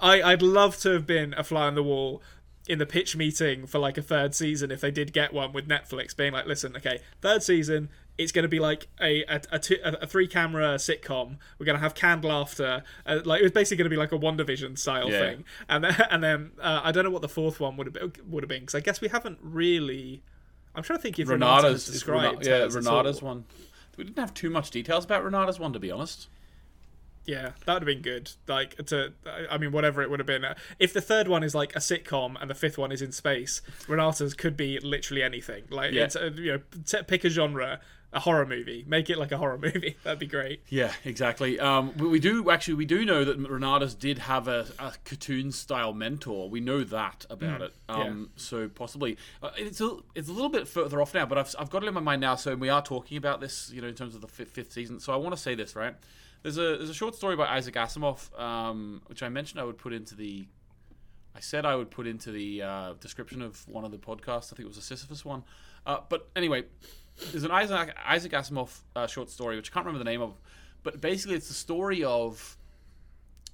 S3: I I'd love to have been a fly on the wall in the pitch meeting for like a third season if they did get one with Netflix being like listen okay third season it's going to be like a a, a, two, a, a three camera sitcom we're going to have canned laughter uh, like it was basically going to be like a WandaVision style
S2: Yeah.
S3: thing and then, and then uh, I don't know what the fourth one would have been, would have been because I guess we haven't really I'm trying to think if Renata
S2: Renata's
S3: described
S2: Rena- yeah, Renata's one. We didn't have too much details about Renata's one, to be honest.
S3: Yeah, that would have been good. Like to, I mean, whatever it would have been. Uh, If the third one is like a sitcom and the fifth one is in space, Renata's could be literally anything. Like
S2: Yeah.
S3: it's uh, you know, t- pick a genre, a horror movie, make it like a horror movie. That'd be great.
S2: Yeah, exactly. Um, we, do actually we do know that Renata's did have a, a cartoon style mentor. We know that about it. Um, So possibly uh, it's a it's a little bit further off now, but I've I've got it in my mind now. So we are talking about this, you know, in terms of the fifth, fifth season. So I want to say this right. There's a there's a short story by Isaac Asimov, um, which I mentioned I would put into the. I said I would put into the uh, description of one of the podcasts. I think it was a Sisyphus one. Uh, but anyway, there's an Isaac Isaac Asimov uh, short story which I can't remember the name of, but basically it's the story of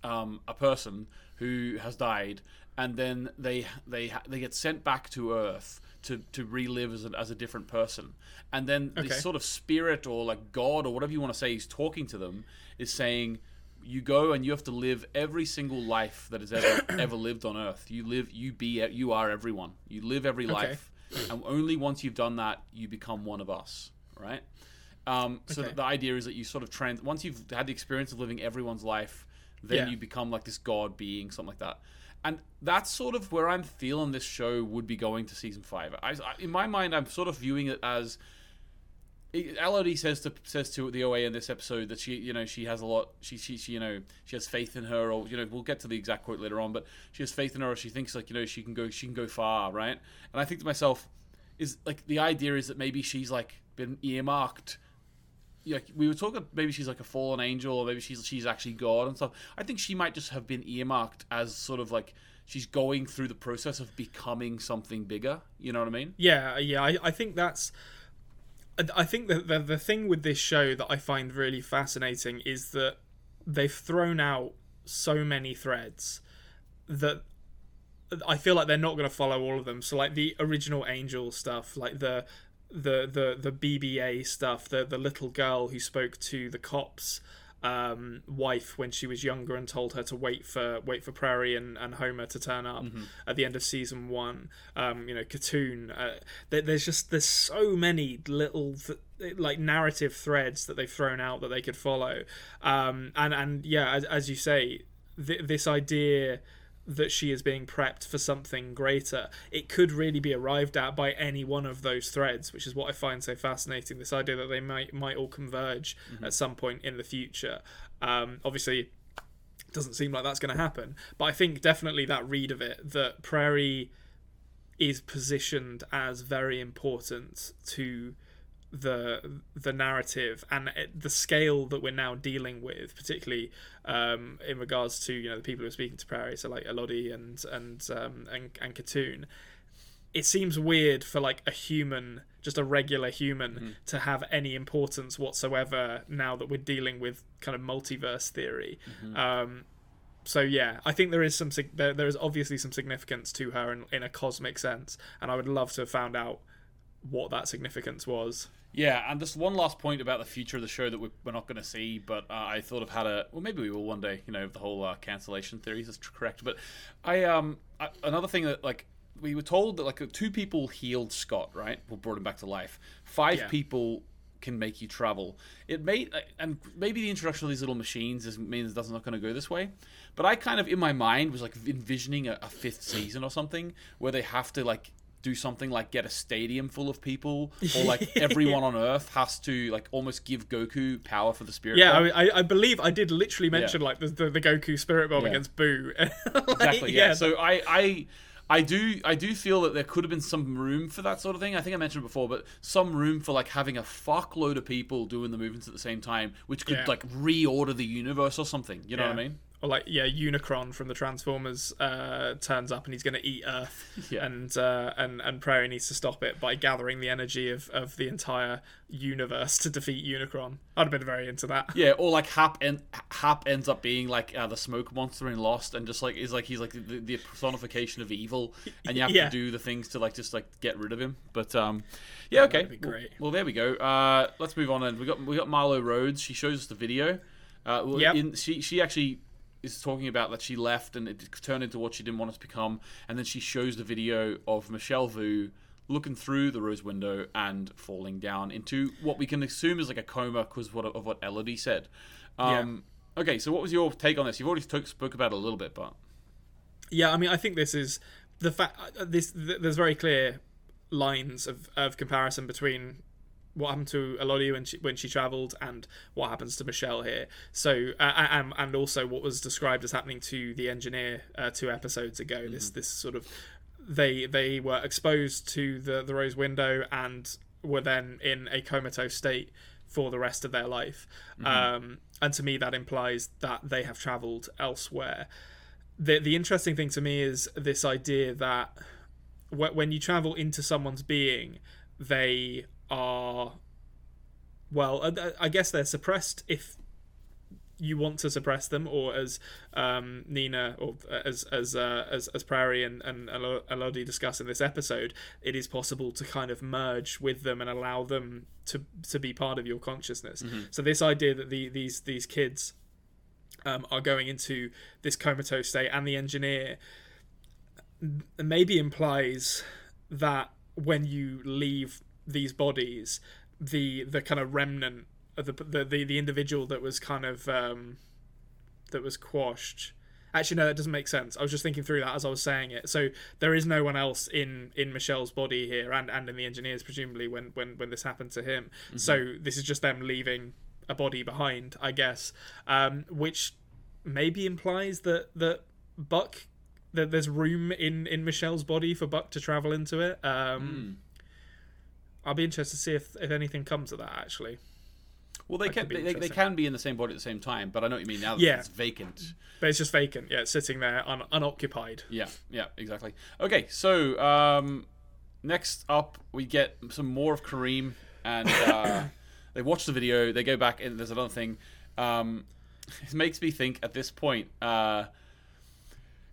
S2: um, a person who has died, and then they they they get sent back to Earth to to relive as a, as a different person, and then
S3: Okay.
S2: this sort of spirit or like God or whatever you want to say is talking to them, is saying. You go and you have to live every single life that has ever ever lived on Earth. You live, you be, you are everyone. You live every life, and only once you've done that, you become one of us. Right? Um, so
S3: Okay.
S2: the idea is that you sort of trans once you've had the experience of living everyone's life, then
S3: Yeah.
S2: you become like this god being, something like that. And that's sort of where I'm feeling this show would be going to season five. I, I- in my mind, I'm sort of viewing it as Elodie says to says to the OA in this episode that she you know she has a lot she, she she you know she has faith in her or you know we'll get to the exact quote later on but she has faith in her or she thinks like you know she can go she can go far right and I think to myself is like the idea is that maybe she's like been earmarked yeah, we were talking. Maybe she's like a fallen angel, or maybe she's she's actually God and stuff. I think she might just have been earmarked as sort of like she's going through the process of becoming something bigger. You know what I mean?
S3: Yeah, yeah. I, I think that's. I- think that the, the thing with this show that I find really fascinating is that they've thrown out so many threads that I feel like they're not going to follow all of them. So like the original Angel stuff, like the the the the BBA stuff, the the little girl who spoke to the cops um, wife when she was younger and told her to wait for wait for Prairie and, and Homer to turn up at the end of season one. Um, you know, Khatun. Uh, there, there's just there's so many little th- like narrative threads that they've thrown out that they could follow. Um, and and yeah, as, as you say, th- this idea that she is being prepped for something greater. It could really be arrived at by any one of those threads, which is what I find so fascinating. This idea that they might might all converge at some point in the future. Um, obviously, doesn't seem like that's going to happen, but I think definitely that read of it that Prairie is positioned as very important to the the narrative and it- the scale that we're now dealing with, particularly um, in regards to you know the people who are speaking to Prairie, so like Elodie and and um, and and Khatun. It seems weird for like a human, just a regular human, to have any importance whatsoever now that we're dealing with kind of multiverse theory. Um, so yeah, I think there is some there, there is obviously some significance to her in, in a cosmic sense, and I would love to have found out what that significance was.
S2: Yeah, and just one last point about the future of the show that we're, not going to see, but uh, I thought of how to. Well, maybe we will one day. You know, if the whole uh, cancellation theories is correct. But I um I, another thing that like we were told that like two people healed Scott, right? Well, brought him back to life. Five
S3: Yeah.
S2: people can make you travel. It may and maybe the introduction of these little machines is, means that's not going to go this way. But I kind of in my mind was like envisioning a, a fifth season or something where they have to like do something like get a stadium full of people or like everyone on earth has to like almost give goku power for the spirit
S3: Yeah,
S2: bomb.
S3: I, I, believe I did literally mention
S2: Yeah.
S3: like the, the the Goku Spirit Bomb
S2: Yeah.
S3: against Boo. Like,
S2: exactly yeah. so i i I do I do feel that there could have been some room for that sort of thing. I think I mentioned it before, but some room for like having a fuckload of people doing the movements at the same time, which could
S3: Yeah.
S2: like reorder the universe or something. You know what I mean?
S3: Or like yeah, Unicron from the Transformers uh, turns up and he's going to eat Earth,
S2: Yeah.
S3: and uh, and and Prairie needs to stop it by gathering the energy of, of the entire universe to defeat Unicron. I'd have been very into that.
S2: Yeah, or like Hap en- Hap ends up being like uh, the smoke monster in Lost, and just like is like he's like the, the personification of evil, and you have
S3: Yeah.
S2: to do the things to like just like get rid of him. But um, yeah, okay,
S3: great.
S2: Well, well, there we go. Uh, let's move on. And we got we got Marlo Rhodes. She shows us the video. Uh, well,
S3: Yep.
S2: in, she she actually is talking about that she left and it turned into what she didn't want us to become, and then she shows the video of Michelle Vu looking through the rose window and falling down into what we can assume is like a coma because what of what Elodie said. Um, Okay, so what was your take on this? You've already spoke about it a little bit, but
S3: Yeah, I mean, I think this is the fact. uh, This th- there's very clear lines of, of comparison between what happened to Elodie when she when she travelled and what happens to Michelle here. So uh, and and also what was described as happening to the engineer uh, two episodes ago. This this sort of they they were exposed to the the rose window and were then in a comatose state for the rest of their life. Um, and to me, that implies that they have travelled elsewhere the the interesting thing to me is this idea that when you travel into someone's being, they are well. I guess they're suppressed if you want to suppress them, or as um, Nina or as as uh, as as Prairie and and Elodie discuss in this episode, it is possible to kind of merge with them and allow them to to be part of your consciousness. So this idea that the these these kids um, are going into this comatose state, and the engineer maybe implies that when you leave these bodies, the the kind of remnant of the the the, the individual that was kind of um, that was quashed. Actually, no, that doesn't make sense. I was just thinking through that as I was saying it. So there is no one else in in Michelle's body here, and and in the engineers presumably when when when this happened to him. So this is just them leaving a body behind, I guess, um, which maybe implies that that Buck that there's room in in Michelle's body for Buck to travel into it. Um, I'll be interested to see if if anything comes of that. Actually,
S2: well, they can
S3: be
S2: they, they, can be in the same body at the same time. But I know what you mean now that
S3: Yeah.
S2: it's vacant.
S3: but it's just vacant. Yeah, it's sitting there un- unoccupied.
S2: Yeah, yeah, exactly. Okay, so um, next up we get some more of Kareem, and uh, they watch the video. They go back, and there's another thing. Um, it makes me think at this point, uh,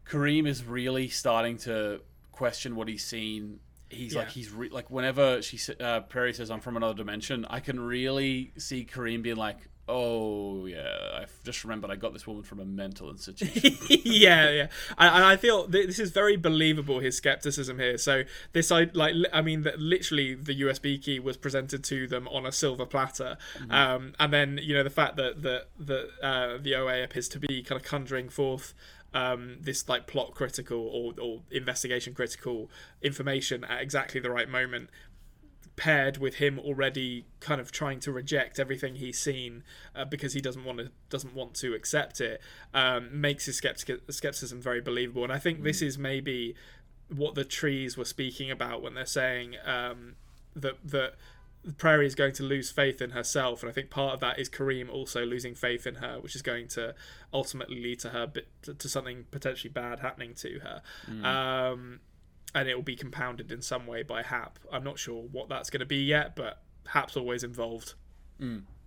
S2: Kareem is really starting to question what he's seen. He's like he's re- like whenever she uh, Prairie says I'm from another dimension, I can really see Kareem being like, "Oh yeah, I've just remembered I got this woman from a mental institution."
S3: yeah, yeah, and, and I feel th- this is very believable. His skepticism here. So this, I like, li- I mean, that literally the USB key was presented to them on a silver platter, um, and then you know the fact that that that uh, the OA appears to be kind of conjuring forth. Um, this like plot critical or, or investigation critical information at exactly the right moment paired with him already kind of trying to reject everything he's seen uh, because he doesn't want to doesn't want to accept it um, makes his skeptic- skepticism very believable. And I think this is maybe what the trees were speaking about when they're saying um, that that Prairie is going to lose faith in herself, and I think part of that is Kareem also losing faith in her, which is going to ultimately lead to her to, something potentially bad happening to her. Um, and it will be compounded in some way by Hap. I'm not sure what that's going to be yet, but Hap's always involved.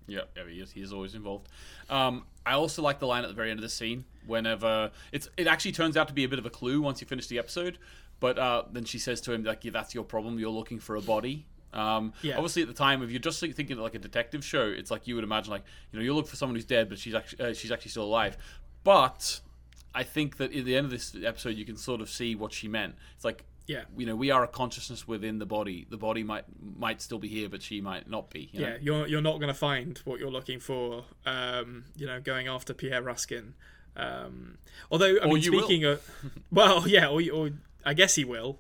S2: Yeah, yeah, he is. He is always involved. Um, I also like the line at the very end of the scene. Whenever it's, it actually turns out to be a bit of a clue once you finish the episode. But uh, then she says to him, like, yeah, "That's your problem. You're looking for a body." Um,
S3: Yeah.
S2: Obviously, at the time, if you're just thinking like a detective show, it's like you would imagine, like, you know, you look for someone who's dead, but she's actually uh, she's actually still alive. But I think that at the end of this episode, you can sort of see what she meant. It's like
S3: Yeah.
S2: you know, we are a consciousness within the body. The body might might still be here, but she might not be. You know?
S3: Yeah, you're you're not going to find what you're looking for. Um, you know, going after Pierre Ruskin. Um, although, I
S2: Or
S3: mean,
S2: you will.
S3: speaking of, well, yeah, or, or I guess he will.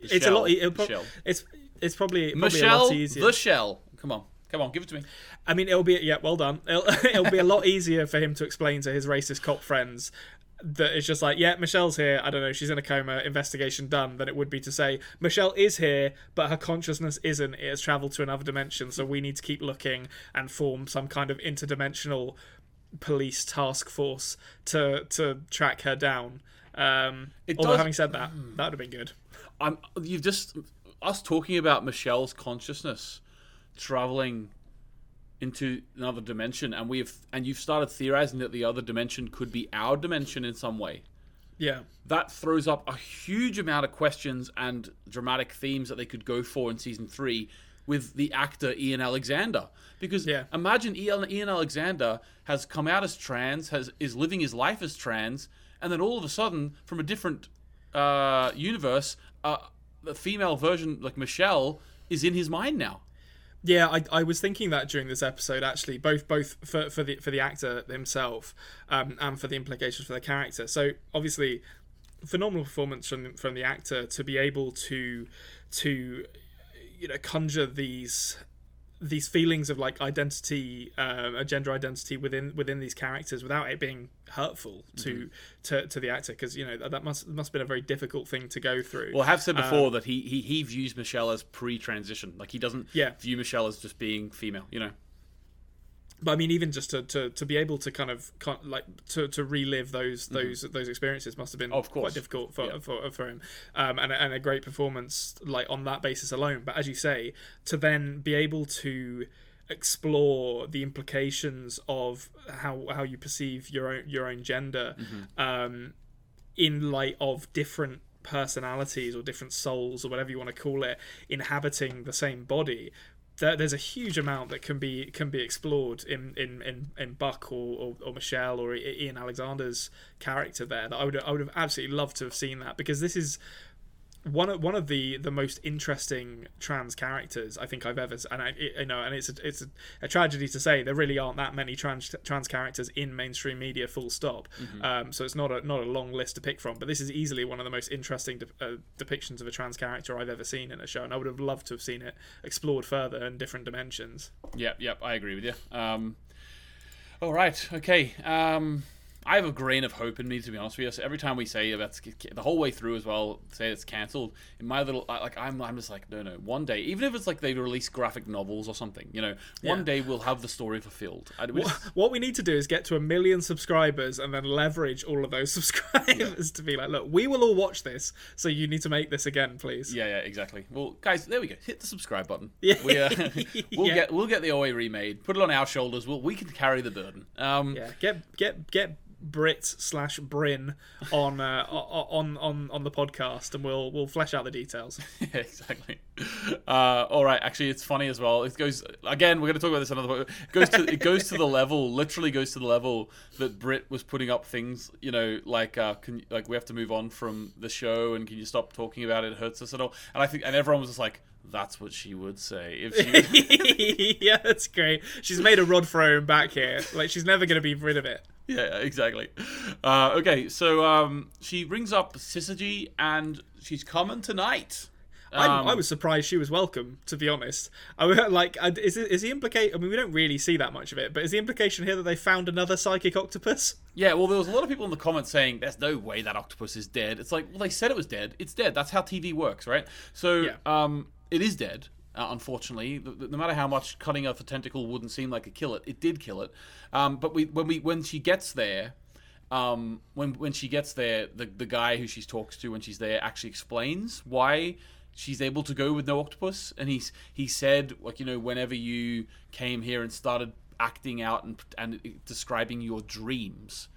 S3: it's a lot.
S2: The shell.
S3: it's it's probably, probably a
S2: Michelle,
S3: lot easier.
S2: the shell. Come on, come on, give it to me.
S3: I mean, it'll be yeah, well done. It'll, it'll be a lot easier for him to explain to his racist cop friends that it's just like, yeah, Michelle's here. I don't know, she's in a coma. Investigation done. Than it would be to say Michelle is here, but her consciousness isn't. It has travelled to another dimension, so we need to keep looking and form some kind of interdimensional police task force to to track her down. Um, although
S2: does-
S3: having said that, that would have been good.
S2: I'm. You've just us talking about Michelle's consciousness traveling into another dimension, and we've and you've started theorizing that the other dimension could be our dimension in some way.
S3: Yeah,
S2: that throws up a huge amount of questions and dramatic themes that they could go for in season three with the actor Ian Alexander. Because
S3: Yeah.
S2: imagine Ian, Ian Alexander has come out as trans, has is living his life as trans, and then all of a sudden, from a different uh, universe, uh, the female version, like Michelle, is in his mind now.
S3: Yeah, I, I was thinking that during this episode actually, both both for, for the for the actor himself, um, and for the implications for the character. So obviously, phenomenal performance from from the actor to be able to to you know conjure these these feelings of like identity, uh, a gender identity within within these characters without it being hurtful to to, to the actor because you know that, that must must have been a very difficult thing to go through.
S2: Well, I have said before that he, he he views Michelle as pre-transition. Like he doesn't
S3: Yeah.
S2: view Michelle as just being female. You know.
S3: But I mean, even just to, to, to be able to kind of like to, to relive those those those experiences must have been
S2: Mm-hmm. Of course.
S3: quite difficult for
S2: Yeah.
S3: for, for him, um, and a- and a great performance like on that basis alone. But as you say, to then be able to explore the implications of how how you perceive your own your own gender,
S2: Mm-hmm.
S3: um, in light of different personalities or different souls or whatever you want to call it inhabiting the same body there, there's a huge amount that can be can be explored in in in, in Buck or, or, or Michelle or Ian Alexander's character there that I would I would have absolutely loved to have seen that because this is one of one of the the most interesting trans characters I think I've ever and I it, you know and it's a, it's a, a tragedy to say there really aren't that many trans trans characters in mainstream media full stop um, so it's not a not a long list to pick from but this is easily one of the most interesting de- uh, depictions of a trans character I've ever seen in a show and I would have loved to have seen it explored further in different dimensions
S2: Yep, yep, I agree with you. Um, all right, okay. Um, I have a grain of hope in me to be honest with you. So every time we say that's the whole way through as well, say it's cancelled. In my little like I'm I'm just like no no. One day, even if it's like they release graphic novels or something, you know, one
S3: Yeah.
S2: day we'll have the story fulfilled. I, we
S3: What,
S2: just-
S3: what we need to do is get to a million subscribers and then leverage all of those subscribers to be like, look, we will all watch this, so you need to make this again, please.
S2: Yeah, yeah, exactly. Well, guys, there we go. Hit the subscribe button.
S3: Yeah.
S2: we, uh, we'll
S3: Yeah.
S2: get we'll get the OA remade. Put it on our shoulders. We'll, we can carry the burden. Um,
S3: Yeah, get get get Brit slash Bryn on uh, on on on the podcast, and we'll we'll flesh out the details.
S2: Yeah, exactly. Uh, all right. Actually, it's funny as well. It goes again. We're going to talk about this another. It goes to it goes to the level. Literally goes to the level that Brit was putting up things. You know, like uh, can like we have to move on from the show, and can you stop talking about it? It hurts us at all. And I think and everyone was just like, that's what she would say if she.
S3: yeah, that's great. She's made a rod for her own back here. Like she's never going to be rid of it.
S2: Yeah, exactly. Uh, okay, so um, she rings up Syzygy, and she's coming tonight.
S3: I,
S2: Um,
S3: I was surprised she was welcome. To be honest, I like, I- is the implication? I mean, we don't really see that much of it, but is the implication here that they found another psychic octopus?
S2: Yeah, well, there was a lot of people in the comments saying, "There's no way that octopus is dead." It's like, well, they said it was dead. It's dead. That's how TV works, right? So,
S3: Yeah.
S2: um, it is dead. Uh, unfortunately, no matter how much cutting off a tentacle wouldn't seem like it kill it, it did kill it. Um, but we, when we, when she gets there, um, when when she gets there, the the guy who she talks to when she's there actually explains why she's able to go with no octopus, and he's he said like you know whenever you came here and started acting out and and describing your dreams.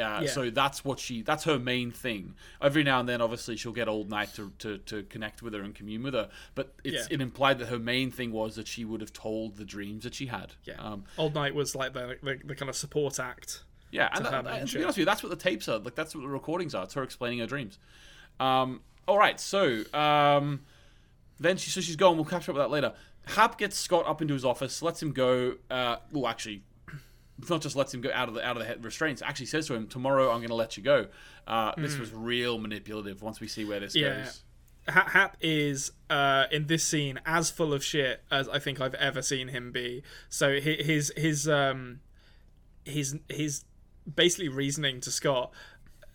S2: Uh,
S3: Yeah.
S2: So that's what she. That's her main thing. Every now and then, obviously, she'll get Old Night to, to, to connect with her and commune with her. But it's
S3: Yeah.
S2: it implied that her main thing was that she would have told the dreams that she had.
S3: Yeah,
S2: Um,
S3: Old Night was like the, the the kind of support act.
S2: yeah, and, that, and to be honest with you, that's what the tapes are. Like that's what the recordings are. It's her explaining her dreams. Um, all right, so um, then she so she's gone. We'll catch up with that later. Hap gets Scott up into his office, lets him go. Uh, well, actually, not just lets him go out of the out of the restraints. Actually, says to him, "Tomorrow, I'm going to let you go." Uh, This was real manipulative. Once we see where this
S3: Hmm. Yeah.
S2: goes.
S3: Ha- Hap is uh, in this scene as full of shit as I think I've ever seen him be. So hi- his his um his his basically reasoning to Scott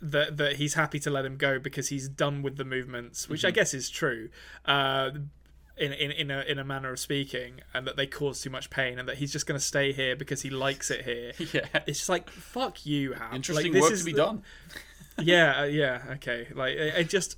S3: that that he's happy to let him go because he's done with the movements, which I
S2: Mm-hmm.
S3: guess is true. Uh, in, in, in a in a manner of speaking, and that they cause too much pain, and that he's just going to stay here because he likes it here.
S2: Yeah.
S3: It's just like fuck you, Hap.
S2: Interesting
S3: like, this
S2: work
S3: is
S2: to be
S3: the-
S2: done.
S3: yeah, uh, yeah, okay. Like, I, I just,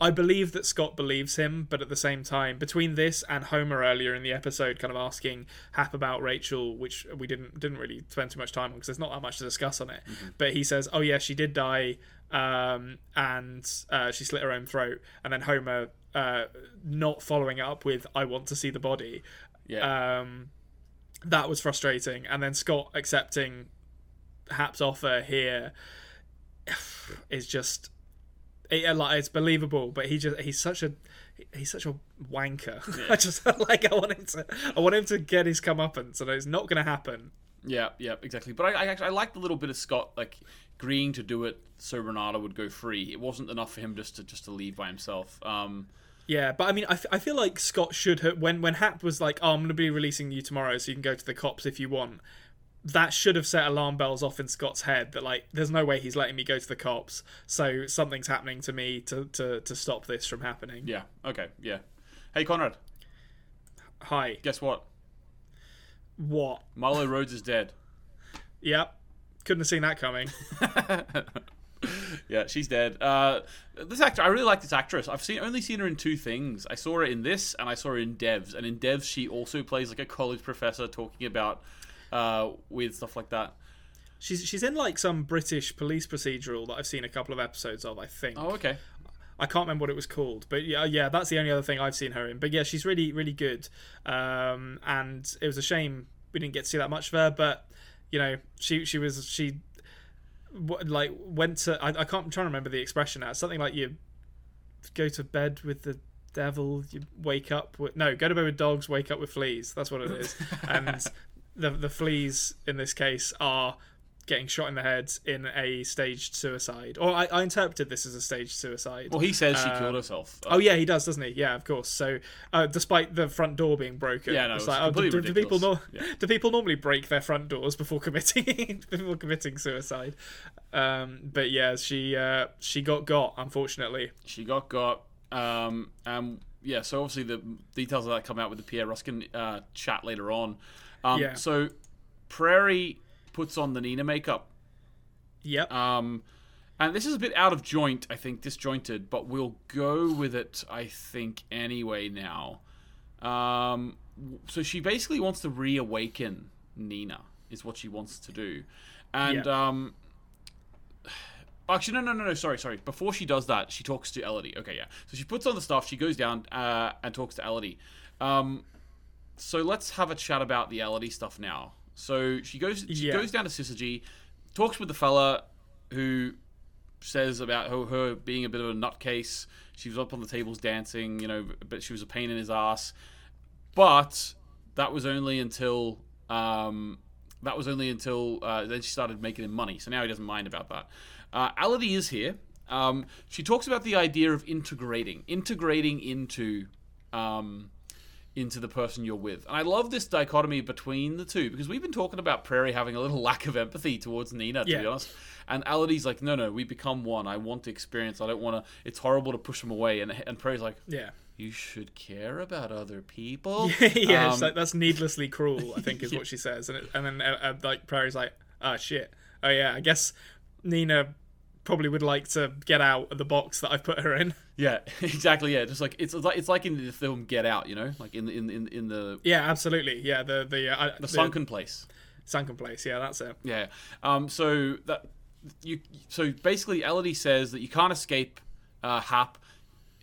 S3: I believe that Scott believes him, but at the same time, between this and Homer earlier in the episode, kind of asking Hap about Rachel, which we didn't didn't really spend too much time on because there's not that much to discuss on it. But he says, "Oh yeah, she did die, um, and uh, she slit her own throat," and then Homer uh, not following up with, "I want to see the body."
S2: Yeah.
S3: um, that was frustrating. And then Scott accepting Hap's offer here is just it, like it's believable, but he just he's such a he's such a wanker. I just like I want him to I want him to get his comeuppance, and it's not going to happen.
S2: Yeah, yeah, exactly. But I, I actually I liked the little bit of Scott like agreeing to do it so Renata would go free. It wasn't enough for him just to just to leave by himself. Um,
S3: Yeah, but I mean, I, f- I feel like Scott should have when when Hap was like, "Oh, I'm going to be releasing you tomorrow, so you can go to the cops if you want." That should have set alarm bells off in Scott's head that like, there's no way he's letting me go to the cops, so something's happening to me to to to stop this from happening.
S2: yeah. Okay. Yeah. Hey Konrad,
S3: Hi,
S2: guess what?
S3: what?
S2: Marlo Rhodes is dead.
S3: Yep, couldn't have seen that coming.
S2: Yeah, she's dead. Uh, this actor, I really like this actress. I've seen only seen her in two things. I saw her in this, and I saw her in Devs. And in Devs, she also plays like a college professor talking about uh, weird stuff like that.
S3: She's she's in like some British police procedural that I've seen a couple of episodes of. I think.
S2: Oh, okay.
S3: I can't remember what it was called, but yeah, yeah, that's the only other thing I've seen her in. But yeah, she's really, really good. Um, and it was a shame we didn't get to see that much of her. But you know, she she was she like went to I, I can't I'm trying to remember the expression now. It's something like you go to bed with the devil, you wake up with no, go to bed with dogs, wake up with fleas. That's what it is. and the the fleas in this case are getting shot in the head in a staged suicide. Or I, I interpreted this as a staged suicide.
S2: Well, he says she killed herself.
S3: Oh yeah, he does, doesn't he? Yeah, of course. So, uh, despite the front door being broken,
S2: Yeah, no,
S3: it's
S2: it's
S3: like, oh, do, do, people nor-
S2: Yeah.
S3: do people normally break their front doors before committing before committing suicide? Um, but yeah, she uh, she got got unfortunately.
S2: she got got. Um, um, yeah, so obviously the details of that come out with the Pierre Ruskin uh, chat later on. Um,
S3: Yeah.
S2: So Prairie puts on the Nina makeup.
S3: Yep.
S2: Um, and this is a bit out of joint, I think, disjointed, but we'll go with it, I think, anyway now. Um, so she basically wants to reawaken Nina, is what she wants to do. And,
S3: Yeah.
S2: um, actually, no, no, no, no, sorry, sorry. Before she does that, she talks to Elodie. Okay, yeah. So she puts on the stuff, she goes down uh, and talks to Elodie. Um, so let's have a chat about the Elodie stuff now. So she goes, she
S3: Yeah.
S2: goes down to Syzygy, talks with the fella who says about her, her being a bit of a nutcase. She was up on the tables dancing, you know, but she was a pain in his ass. But that was only until um, that was only until uh, then she started making him money. So now he doesn't mind about that. Uh, Elodie is here. Um, she talks about the idea of integrating, integrating into um, into the person you're with. And I love this dichotomy between the two because we've been talking about Prairie having a little lack of empathy towards Nina, to
S3: Yeah.
S2: be honest. And Elodie's like, no, no, we become one. I want to experience. I don't want to. It's horrible to push them away. And and Prairie's like,
S3: yeah.
S2: you should care about other people.
S3: yeah,
S2: Um,
S3: like, that's needlessly cruel. I think is what she says, and it, and then uh, uh, like Prairie's like, oh shit, oh yeah, I guess Nina probably would like to get out of the box that I've put her in.
S2: Yeah, exactly. Yeah, just like it's like it's like in the film Get Out, you know, like in in in, in the
S3: Yeah, absolutely. Yeah, the the uh,
S2: the sunken place.
S3: sunken place. Yeah, that's it.
S2: Yeah. Um. So that you. So basically, Elodie says that you can't escape uh, Hap.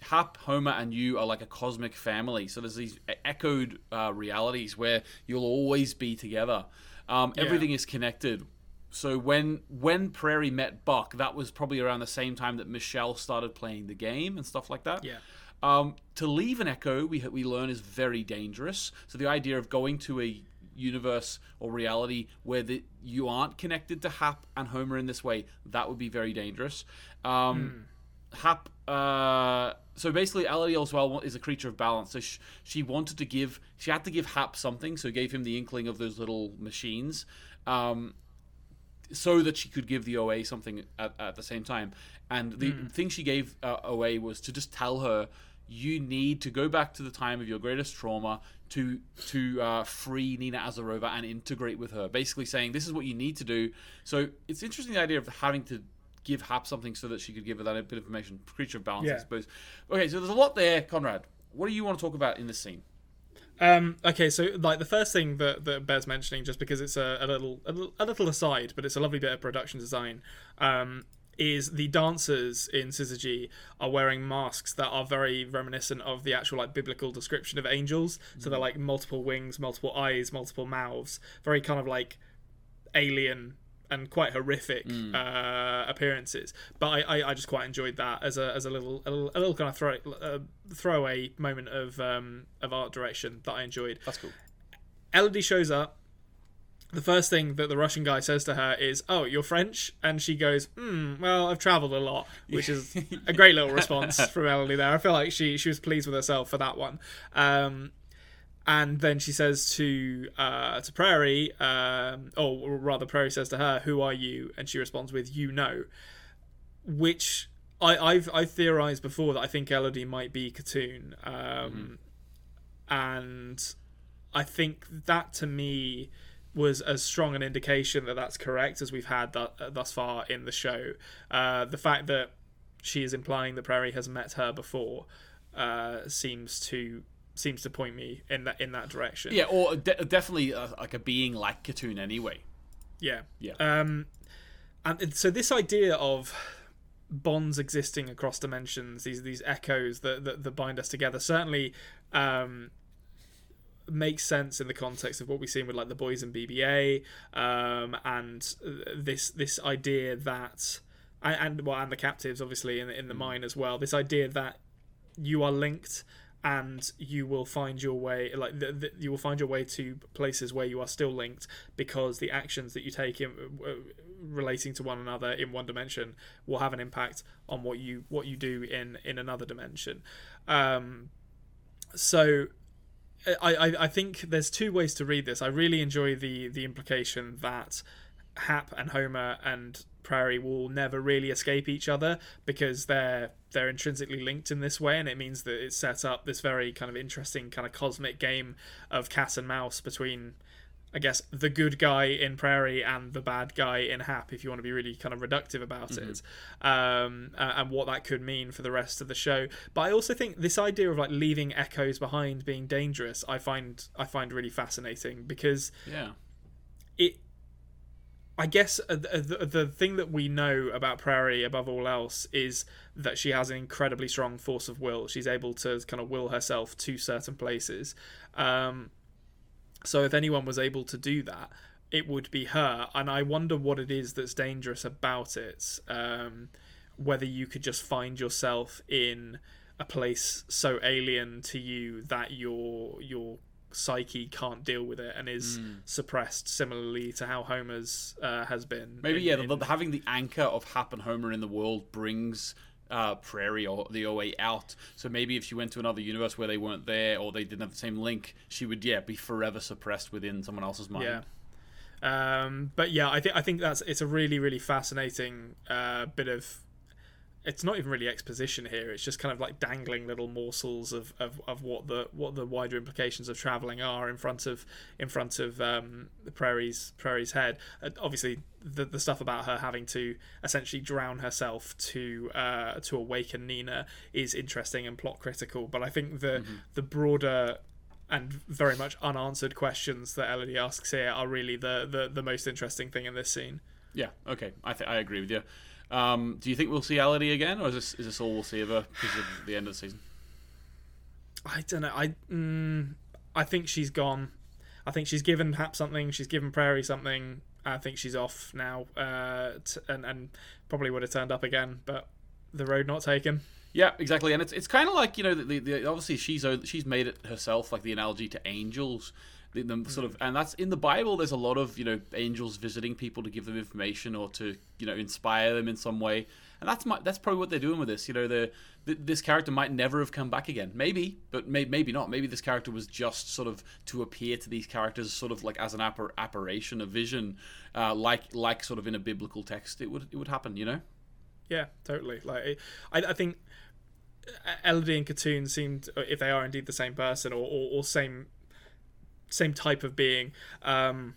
S2: Hap, Homer, and you are like a cosmic family. So there's these echoed uh, realities where you'll always be together. Um, Everything is connected. So when when Prairie met Buck, that was probably around the same time that Michelle started playing the game and stuff like that.
S3: Yeah.
S2: Um, to leave an echo, we we learn is very dangerous. So the idea of going to a universe or reality where the, you aren't connected to Hap and Homer in this way, that would be very dangerous. Um, Hap. Uh, so basically, Elodie as well is a creature of balance. So sh- she wanted to give, she had to give Hap something, so gave him the inkling of those little machines. Um, so that she could give the OA something at, at the same time. And the thing she gave uh, OA was to just tell her, you need to go back to the time of your greatest trauma to to uh, free Nina Azarova and integrate with her. Basically saying this is what you need to do. So it's interesting the idea of having to give Hap something so that she could give her that bit of information. Creature of balance, I suppose. Okay, so there's a lot there, Konrad. What do you want to talk about in this scene?
S3: Um, okay, so like the first thing that, that bears mentioning, just because it's a, a little a little a little aside, but it's a lovely bit of production design, um, is the dancers in Syzygy are wearing masks that are very reminiscent of the actual like biblical description of angels. So they're like multiple wings, multiple eyes, multiple mouths, very kind of like alien and quite horrific uh, appearances. But I, I, I just quite enjoyed that as a as a little a little, a little kind of throw uh, throwaway moment of um, of art direction that I enjoyed.
S2: That's cool.
S3: Elodie shows up. The first thing that the Russian guy says to her is, "Oh, you're French," and she goes, "Hmm, well, I've travelled a lot," which is a great little response from Elodie there. I feel like she she was pleased with herself for that one. Um, and then she says to uh, to Prairie, um, or rather, Prairie says to her, "Who are you?" And she responds with, "You know," which I, I've I've theorized before that I think Elodie might be Khatun, um, and I think that to me was as strong an indication that that's correct as we've had that, uh, thus far in the show. Uh, the fact that she is implying that Prairie has met her before uh, seems to seems to point me in that in that direction.
S2: Yeah, or de- definitely uh, like a being like Khatun anyway.
S3: Yeah.
S2: Yeah.
S3: Um, and so this idea of bonds existing across dimensions, these these echoes that that, that bind us together, certainly um, makes sense in the context of what we've seen with like the boys in BBA, um, and this this idea that and, and well and the captives obviously in in the mine as well. This idea that you are linked and you will find your way like the, the, you will find your way to places where you are still linked because the actions that you take in uh, relating to one another in one dimension will have an impact on what you what you do in in another dimension um so I, I, I think there's two ways to read this. I really enjoy the the implication that Hap and Homer and Prairie will never really escape each other because they're they're intrinsically linked in this way, and it means that it's set up this very kind of interesting kind of cosmic game of cat and mouse between I guess the good guy in Prairie and the bad guy in Hap, if you want to be really kind of reductive about
S2: Mm-hmm.
S3: it, um, and what that could mean for the rest of the show. But I also think this idea of like leaving echoes behind being dangerous, I find I find really fascinating because
S2: Yeah.
S3: it. I guess uh, the, the the thing that we know about Prairie above all else is that she has an incredibly strong force of will. She's able to kind of will herself to certain places. Um, so if anyone was able to do that, it would be her. And I wonder what it is that's dangerous about it. Um, whether you could just find yourself in a place so alien to you that your your psyche can't deal with it and is suppressed similarly to how Homer's uh, has been.
S2: Maybe
S3: in-
S2: yeah.
S3: in-
S2: having the anchor of Hap and Homer in the world brings uh, Prairie or the OA out. So maybe if she went to another universe where they weren't there or they didn't have the same link, she would yeah be forever suppressed within someone else's mind.
S3: Yeah. Um, but yeah, I think I think that's it's a really really fascinating uh, bit of. It's not even really exposition here. It's just kind of like dangling little morsels of, of, of what the what the wider implications of traveling are in front of in front of um, the prairie's prairie's head. Uh, obviously, the the stuff about her having to essentially drown herself to uh, to awaken Nina is interesting and plot critical. But I think the the broader and very much unanswered questions that Elodie asks here are really the, the, the most interesting thing in this scene.
S2: Yeah. Okay. I th- I agree with you. Um, do you think we'll see Elodie again, or is this is this all we'll see of her because of the end of the season?
S3: I don't know. I mm, I think she's gone. I think she's given Hap something. She's given Prairie something. I think she's off now, uh, t- and and probably would have turned up again, but the road not taken.
S2: Yeah, exactly, and it's it's kind of like you know the, the, the obviously she's she's made it herself like the analogy to angels, the, the sort of and that's in the Bible. There's a lot of you know angels visiting people to give them information or to you know inspire them in some way, and that's my, that's probably what they're doing with this. You know, the, the this character might never have come back again, maybe, but may, maybe not. Maybe this character was just sort of to appear to these characters sort of like as an appar- apparition, a vision, uh, like like sort of in a biblical text. It would it would happen, you know.
S3: Yeah, totally. Like I, I think Elodie and Khatun seemed, if they are indeed the same person or, or, or same same type of being, um,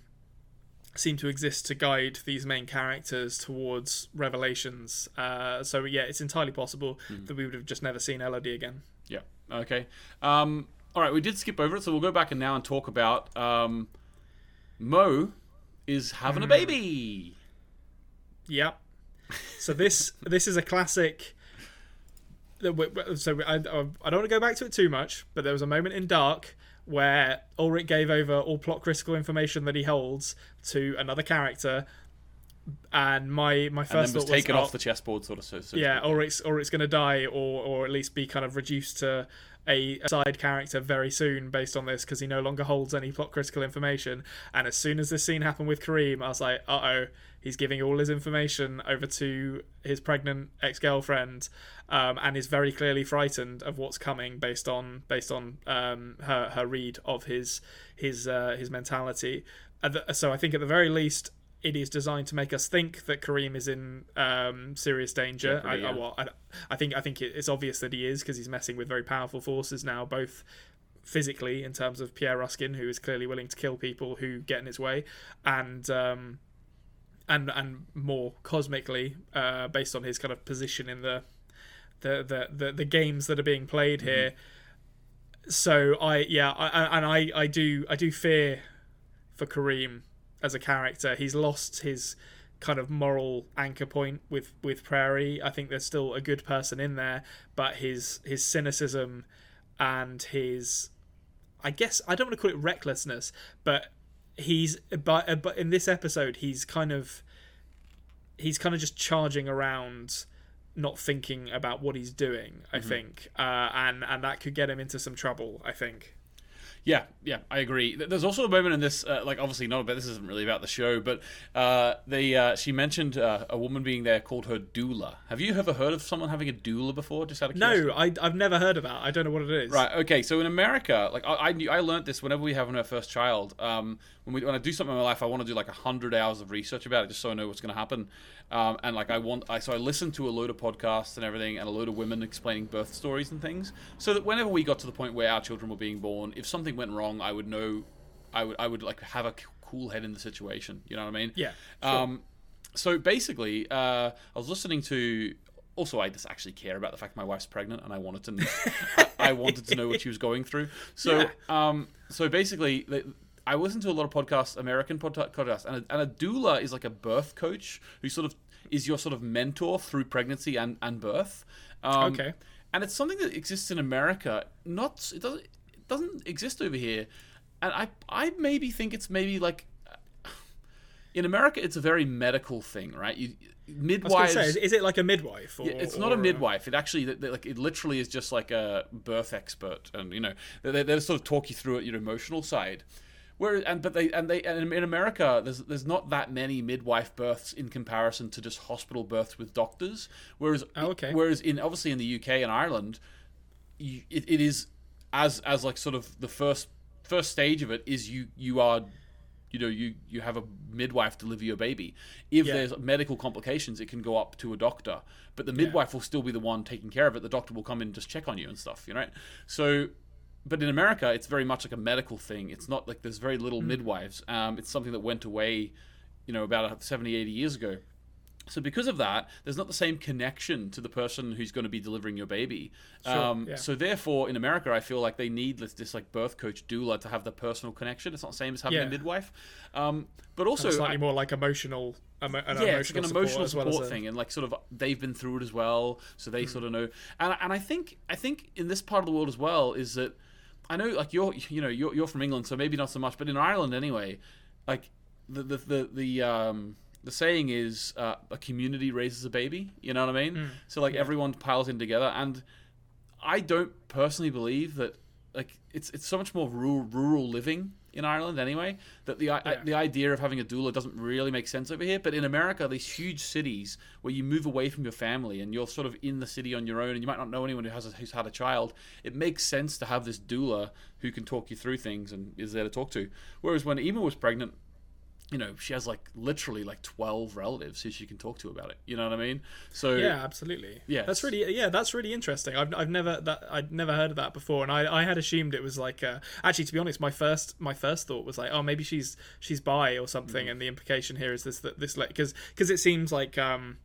S3: seem to exist to guide these main characters towards revelations. Uh, so yeah, it's entirely possible that we would have just never seen Elodie again.
S2: Yeah. Okay. Um, all right. We did skip over it, so we'll go back and now and talk about um, Mo is having a baby.
S3: Yep. So this this is a classic. that we- we- So I, I don't want to go back to it too much, but there was a moment in Dark where Ulrich gave over all plot critical information that he holds to another character, and my my
S2: And
S3: first
S2: then was
S3: thought
S2: taken
S3: was,
S2: off the chessboard, sort of. So, so
S3: yeah. Ulrich's Ulrich's going to die, or or at least be kind of reduced to a side character very soon based on this because he no longer holds any plot critical information. And as soon as this scene happened with Kareem, I was like, uh oh, he's giving all his information over to his pregnant ex girlfriend, um, and is very clearly frightened of what's coming based on based on um, her her read of his his uh, his mentality. So I think at the very least. It is designed to make us think that Kareem is in um, serious danger. I, I, well, I, I think I think it's obvious that he is because he's messing with very powerful forces now, both physically in terms of Pierre Ruskin, who is clearly willing to kill people who get in his way, and um, and and more cosmically, uh, based on his kind of position in the the the the, the games that are being played here. So I yeah, I- and I I do I do fear for Kareem as a character. He's lost his kind of moral anchor point with with Prairie. I think there's still a good person in there, but his his cynicism and his I guess I don't want to call it recklessness, but he's but but in this episode he's kind of he's kind of just charging around not thinking about what he's doing. I
S2: Mm-hmm.
S3: think, uh, and and that could get him into some trouble. I think.
S2: Yeah, yeah, I agree. There's also a moment in this, uh, like obviously not about this isn't really about the show, but uh, they uh, she mentioned uh, a woman being there called her doula. Have you ever heard of someone having a doula before? Just out of curiosity?
S3: No, I, I've never heard of that. I don't know what it is.
S2: Right. Okay. So in America, like I, I, knew, I learned this whenever we have our first child. Um, when we when I do something in my life, I want to do like a hundred hours of research about it, just so I know what's going to happen. Um, and like I want, I so I listened to a load of podcasts and everything, and a load of women explaining birth stories and things, so that whenever we got to the point where our children were being born, if something went wrong, I would know, I would I would like have a cool head in the situation. You know what I mean?
S3: Yeah, sure.
S2: Um, so basically, uh, I was listening to. Also, I just actually care about the fact my wife's pregnant, and I wanted to. Know, I, I wanted to know what she was going through. So,
S3: Yeah.
S2: um, so basically, I listen to a lot of podcasts, American podca- podcasts, and a, and a doula is like a birth coach who sort of is your sort of mentor through pregnancy and and birth. Um,
S3: Okay.
S2: and it's something that exists in America. Not it doesn't it doesn't exist over here, and I I maybe think it's maybe like in America it's a very medical thing, right? You midwives.
S3: say, is, it like a midwife? Or,
S2: Yeah, it's not a midwife. It actually, like, it literally is just like a birth expert, and you know, they, they, they sort of talk you through it, your emotional side. Where and but they and they and in America, there's there's not that many midwife births in comparison to just hospital births with doctors. Whereas
S3: Oh, okay.
S2: whereas in obviously in the UK and Ireland, you, it, it is as as like sort of the first first stage of it is you you are you know you you have a midwife deliver your baby if
S3: Yeah.
S2: there's medical complications it can go up to a doctor but the midwife will still be the one taking care of it the doctor will come in and just check on you and stuff you know so but in america it's very much like a medical thing it's not like there's very little midwives um, it's something that went away you know about 70 80 years ago so because of that, there's not the same connection to the person who's going to be delivering your baby. um,
S3: yeah.
S2: So therefore, in America, I feel like they need this, this like birth coach doula to have the personal connection. It's not the same as having
S3: Yeah.
S2: a midwife. Um, but also,
S3: slightly
S2: I-
S3: more like emotional, emo,
S2: yeah,
S3: emotional
S2: it's like an
S3: support
S2: emotional
S3: well
S2: support
S3: a-
S2: thing, and like sort of they've been through it as well, so they sort of know. And and I think I think in this part of the world as well is that I know like you're you know you're you're from England, so maybe not so much, but in Ireland anyway, like the the the, the um the saying is uh, a community raises a baby. You know what I mean? So like everyone piles in together, and I don't personally believe that like it's it's so much more rural rural living in Ireland anyway that the I,
S3: Yeah.
S2: the idea of having a doula doesn't really make sense over here. But in America, these huge cities where you move away from your family and you're sort of in the city on your own, and you might not know anyone who has a, who's had a child, it makes sense to have this doula who can talk you through things and is there to talk to. Whereas when Ema was pregnant, you know, she has like literally like twelve relatives who she can talk to about it. You know what I mean? So
S3: Yeah, absolutely.
S2: Yeah,
S3: that's really yeah, that's really interesting. I've, I've never that I'd never heard of that before, and I, I had assumed it was like uh, actually to be honest, my first my first thought was like oh maybe she's she's bi or something, and the implication here is this that this because because it seems like um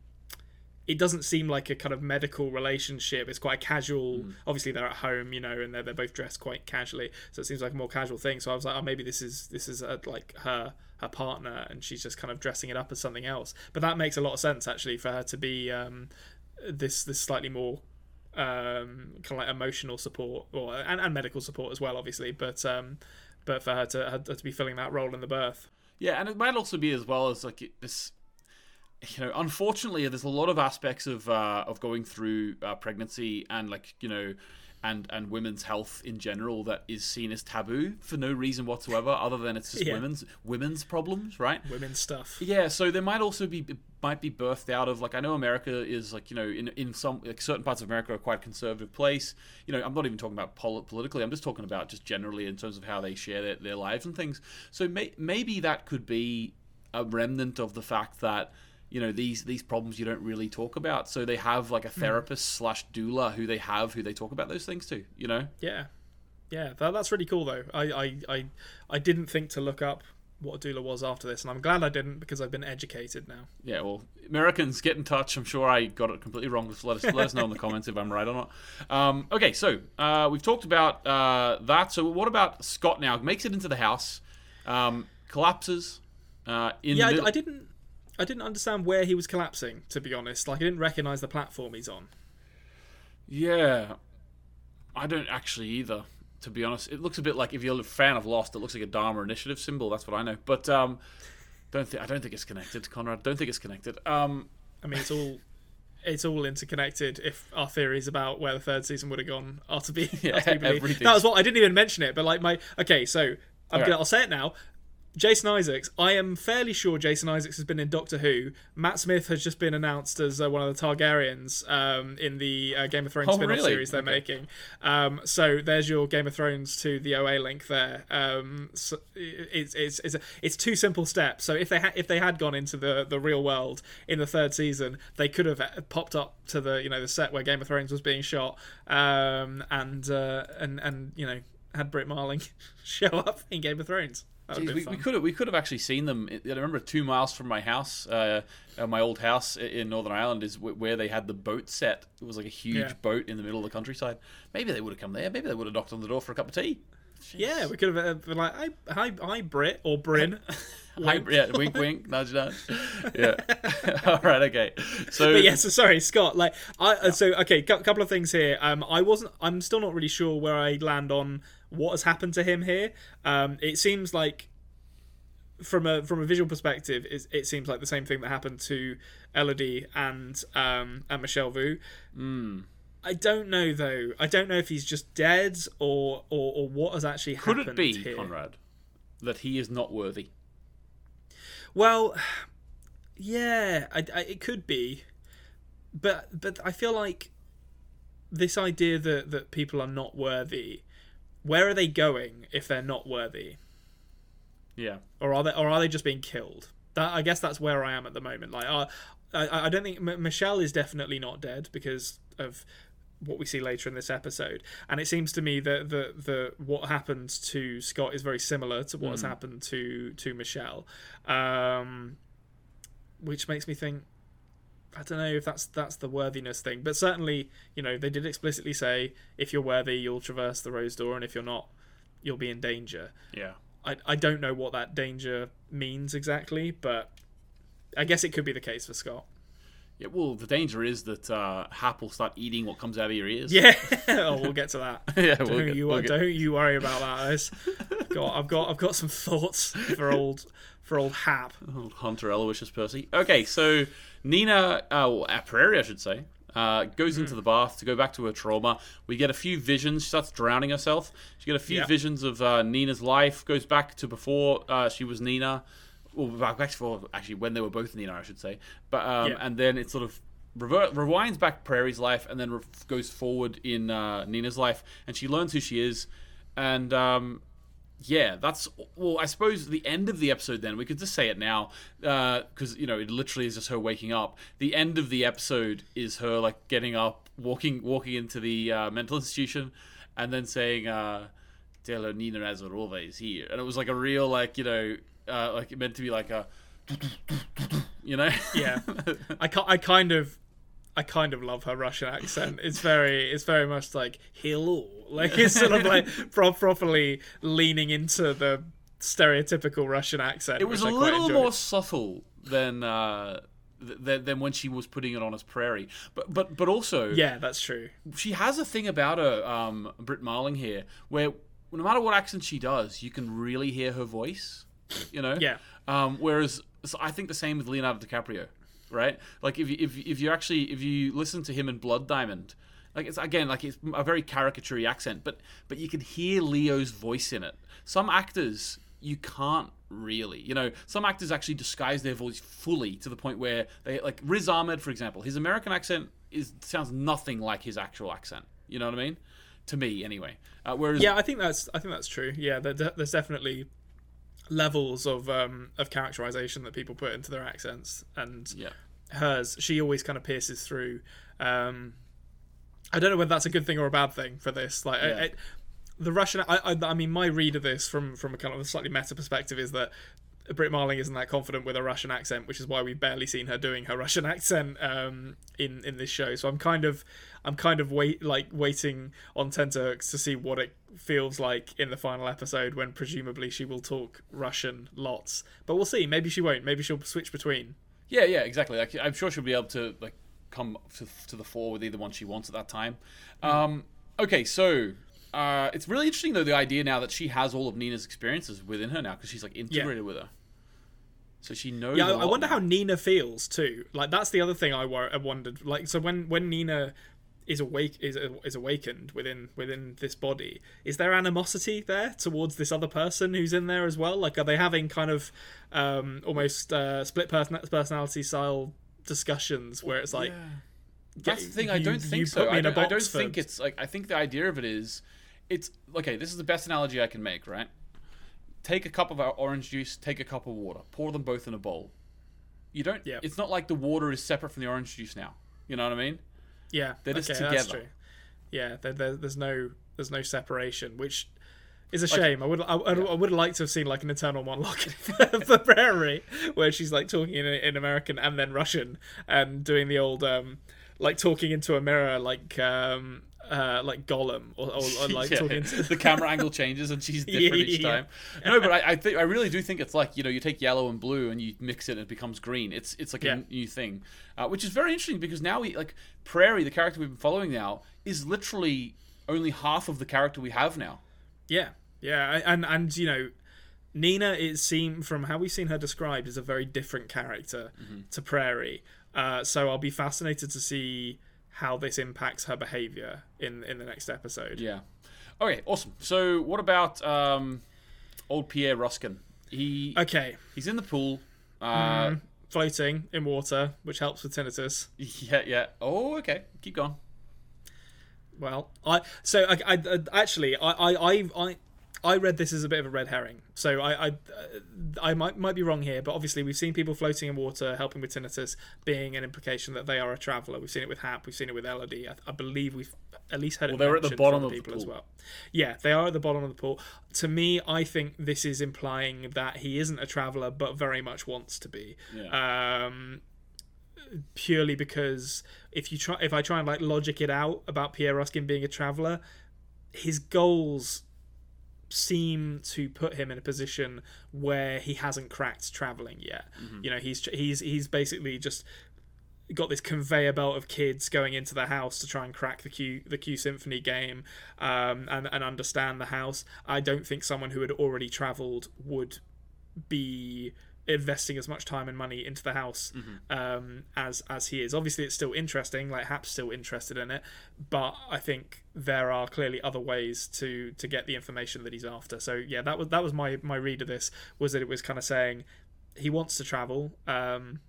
S3: it doesn't seem like a kind of medical relationship. It's quite casual. Obviously, they're at home, you know, and they're, they're both dressed quite casually, so it seems like a more casual thing. So I was like, oh, maybe this is this is uh like her her partner, and she's just kind of dressing it up as something else. But that makes a lot of sense actually for her to be um, this this slightly more um, kind of like emotional support or and, and medical support as well, obviously. But um, but for her to her to be filling that role in the birth.
S2: Yeah, and it might also be as well as like this. You know, unfortunately, there's a lot of aspects of uh, of going through uh, pregnancy and like you know, and and women's health in general that is seen as taboo for no reason whatsoever, other than it's just
S3: Yeah.
S2: women's women's problems, right?
S3: Women's stuff.
S2: Yeah, so there might also be might be birthed out of like I know America is like you know in in some like certain parts of America are quite a conservative place. You know, I'm not even talking about pol- politically. I'm just talking about just generally in terms of how they share their, their lives and things. So may, maybe that could be a remnant of the fact that you know these these problems you don't really talk about. So they have like a therapist slash doula who they have who they talk about those things to. You know.
S3: Yeah, yeah, that, that's really cool though. I, I, I, I didn't think to look up what a doula was after this, and I'm glad I didn't because I've been educated now.
S2: Yeah, well, Americans get in touch. I'm sure I got it completely wrong. Let us let us know in the comments if I'm right or not. Um, okay, so uh, we've talked about uh, that. So what about Scott now? Makes it into the house, um, collapses uh, in
S3: Yeah, I. I didn't, I didn't understand where he was collapsing. To be honest, like I didn't recognize the platform he's on.
S2: Yeah, I don't actually either. To be honest, it looks a bit like if you're a fan of Lost, it looks like a Dharma Initiative symbol. That's what I know. But um, don't think I don't think it's connected, Konrad. Don't think it's connected. Um,
S3: I mean, it's all, it's all interconnected. If our theories about where the third season would have gone are to be,
S2: Yeah,
S3: are to be believed. that was what I didn't even mention it. But like my okay, so I'm
S2: Okay.
S3: gonna I'll say it now. Jason Isaacs, I am fairly sure Jason Isaacs has been in Doctor Who. Matt Smith has just been announced as uh, one of the Targaryens um, in the uh, Game of Thrones
S2: Oh,
S3: spin-off
S2: really?
S3: series they're
S2: Okay.
S3: making. Um, so there's your Game of Thrones to the OA link there. Um, so it's it's it's, a, it's two simple steps. So if they ha- if they had gone into the, the real world in the third season, they could have uh, popped up to the you know the set where Game of Thrones was being shot, um, and uh, and and you know had Brit Marling show up in Game of Thrones.
S2: Jeez, we, we could have we could have actually seen them. I remember two miles from my house, uh, uh, my old house in Northern Ireland is where they had the boat set. It was like a huge
S3: Yeah.
S2: boat in the middle of the countryside. Maybe they would have come there. Maybe they would have knocked on the door for a cup of tea.
S3: Yeah, we could have uh, been like, hi, hi, hi, Brit or Bryn.
S2: Hi, yeah, wink, wink, nudge, nudge. Yeah. All right, okay. So
S3: but yeah, so sorry, Scott. Like, I uh, so okay, a couple of things here. Um, I wasn't. I'm still not really sure where I land on what has happened to him here. Um, it seems like from a from a visual perspective, it, it seems like the same thing that happened to Elodie and um and Michelle Vu. I don't know though. I don't know if he's just dead or or, or what has actually
S2: could
S3: happened Could
S2: it be,
S3: here.
S2: Konrad, that he is not worthy?
S3: Well, yeah, I, I, it could be, but but I feel like this idea that that people are not worthy. Where are they going if they're not worthy,
S2: Yeah.
S3: or are they or are they just being killed? That I guess that's where I am at the moment. Like, uh, I I don't think M- Michelle is definitely not dead because of what we see later in this episode, and it seems to me that the the what happened to Scott is very similar to what has happened to to Michelle, um, which makes me think. I don't know if that's that's the worthiness thing, but certainly, you know, they did explicitly say if you're worthy, you'll traverse the rose door, and if you're not, you'll be in danger.
S2: Yeah.
S3: I, I don't know what that danger means exactly, but I guess it could be the case for Scott.
S2: Yeah, well, the danger is that uh, Hap will start eating what comes out of your ears.
S3: Yeah. oh, we'll get to that.
S2: Yeah,
S3: don't
S2: we'll get-
S3: you
S2: we'll get-
S3: don't you worry about that. Got, I've got I've got some thoughts for old for old Hap.
S2: Old Hunter Aloysius Percy. Okay, so Nina, uh, well, Prairie, I should say, uh, goes
S3: Hmm.
S2: into the bath to go back to her trauma. We get a few visions. She starts drowning herself. She get a few visions of uh, Nina's life. Goes back to before uh, she was Nina. Well, back for actually when they were both in the Nina, I should say. But um,
S3: Yeah.
S2: and then it sort of revert, rewinds back Prairie's life and then re- goes forward in uh, Nina's life, and she learns who she is. And um, yeah, that's well. I suppose the end of the episode. Then we could just say it now, because you know it literally is just her waking up. The end of the episode is her like getting up, walking, walking into the uh, mental institution, and then saying, uh, "Tell her Nina Azarova is here," and it was like a real like you know, uh, like it meant to be like a, you know,
S3: Yeah. I I kind of I kind of love her Russian accent. It's very it's very much like hello. Like it's sort of like pro- properly leaning into the stereotypical Russian accent.
S2: It was a
S3: which I quite
S2: little more subtle than uh, than than when she was putting it on as Prairie, but but but also
S3: Yeah, that's true.
S2: she has a thing about her, um, Brit Marling here, where no matter what accent she does, you can really hear her voice. You know.
S3: Yeah.
S2: Um, whereas so I think the same with Leonardo DiCaprio, right? Like if you, if if you actually if you listen to him in Blood Diamond, like it's again like it's a very caricature accent, but but you can hear Leo's voice in it. Some actors you can't really, you know, some actors actually disguise their voice fully to the point where they like Riz Ahmed, for example, his American accent is sounds nothing like his actual accent. You know what I mean? To me, anyway. Uh, whereas
S3: Yeah, I think that's I think that's true. Yeah, there's definitely levels of um of characterization that people put into their accents and
S2: yeah.
S3: hers she always kind of pierces through um i don't know whether that's a good thing or a bad thing for this like
S2: Yeah.
S3: I, I, the russian I, I i mean my read of this from from a kind of a slightly meta perspective is that Brit Marling isn't that confident with a Russian accent, which is why we've barely seen her doing her Russian accent um, in in this show. So I'm kind of I'm kind of wait like waiting on tenterhooks to see what it feels like in the final episode when presumably she will talk Russian lots. But we'll see. Maybe she won't. Maybe she'll switch between.
S2: Yeah, yeah, exactly. Like I'm sure she'll be able to like come to, to the fore with either one she wants at that time. Um, okay, so uh, it's really interesting though the idea now that she has all of Nina's experiences within her now because she's like integrated with her. So she knows.
S3: Yeah,
S2: a
S3: I, I
S2: lot
S3: wonder how Nina feels too. Like that's the other thing I, wor- I wondered. Like so when when Nina is awake is is awakened within within this body, is there animosity there towards this other person who's in there as well? Like are they having kind of um, almost uh, split person- personality style discussions where it's like
S2: That's the thing. I don't
S3: you
S2: think
S3: put
S2: so. I don't, I don't think it's like. I think the idea of it is, it's okay. This is the best analogy I can make. Right. Take a cup of our orange juice. Take a cup of water. Pour them both in a bowl. You don't.
S3: Yeah.
S2: It's not like the water is separate from the orange juice now. You know what I mean?
S3: Yeah,
S2: They're just
S3: okay, that's
S2: together.
S3: true. Yeah, there, there, there's no there's no separation, which is a shame. I would I, I, I would like to have seen like an internal monologue for Prairie, where she's like talking in, in American and then Russian and doing the old um like talking into a mirror like um uh like Gollum or, or, or like
S2: Yeah,
S3: talking to
S2: the camera angle changes and she's different each
S3: Yeah.
S2: time. No, but I, I think I really do think it's like you know you take yellow and blue and you mix it and it becomes green. It's it's like
S3: Yeah.
S2: a new thing, uh, which is very interesting because now we like Prairie, the character we've been following now, is literally only half of the character we have now.
S3: Yeah, yeah, I- and and you know, Nina, it seemed from how we've seen her described, is a very different character to Prairie. Uh, so I'll be fascinated to see how this impacts her behavior in in the next episode.
S2: Yeah. Okay, awesome. So what about um, old Pierre Ruskin? He
S3: Okay,
S2: he's in the pool. Uh,
S3: floating in water, which helps with tinnitus.
S2: Yeah, yeah. Oh, okay. Keep going.
S3: Well, I so I, I actually I, I I I read this as a bit of a red herring. So I I, uh, I might might be wrong here, but obviously we've seen people floating in water helping with tinnitus being an implication that they are a traveller. We've seen it with Hap. We've seen it with Elodie. I, I believe we've at least heard it
S2: they're at the bottom of the
S3: people as well. Yeah, they are at the bottom of the pool. To me, I think this is implying that he isn't a traveller, but very much wants to be. Yeah. Um, purely because if you try if I try and like logic it out about Pierre Ruskin being a traveller, his goals seem to put him in a position where he hasn't cracked traveling yet. You know, he's he's he's basically just got this conveyor belt of kids going into the house to try and crack the Q the Q Symphony game um, and and understand the house. I don't think someone who had already travelled would be investing as much time and money into the house um, as as he is. Obviously, it's still interesting. Like Hap's still interested in it, but I think there are clearly other ways to to get the information that he's after. So yeah, that was that was my my read of this was that it was kind of saying he wants to travel, um,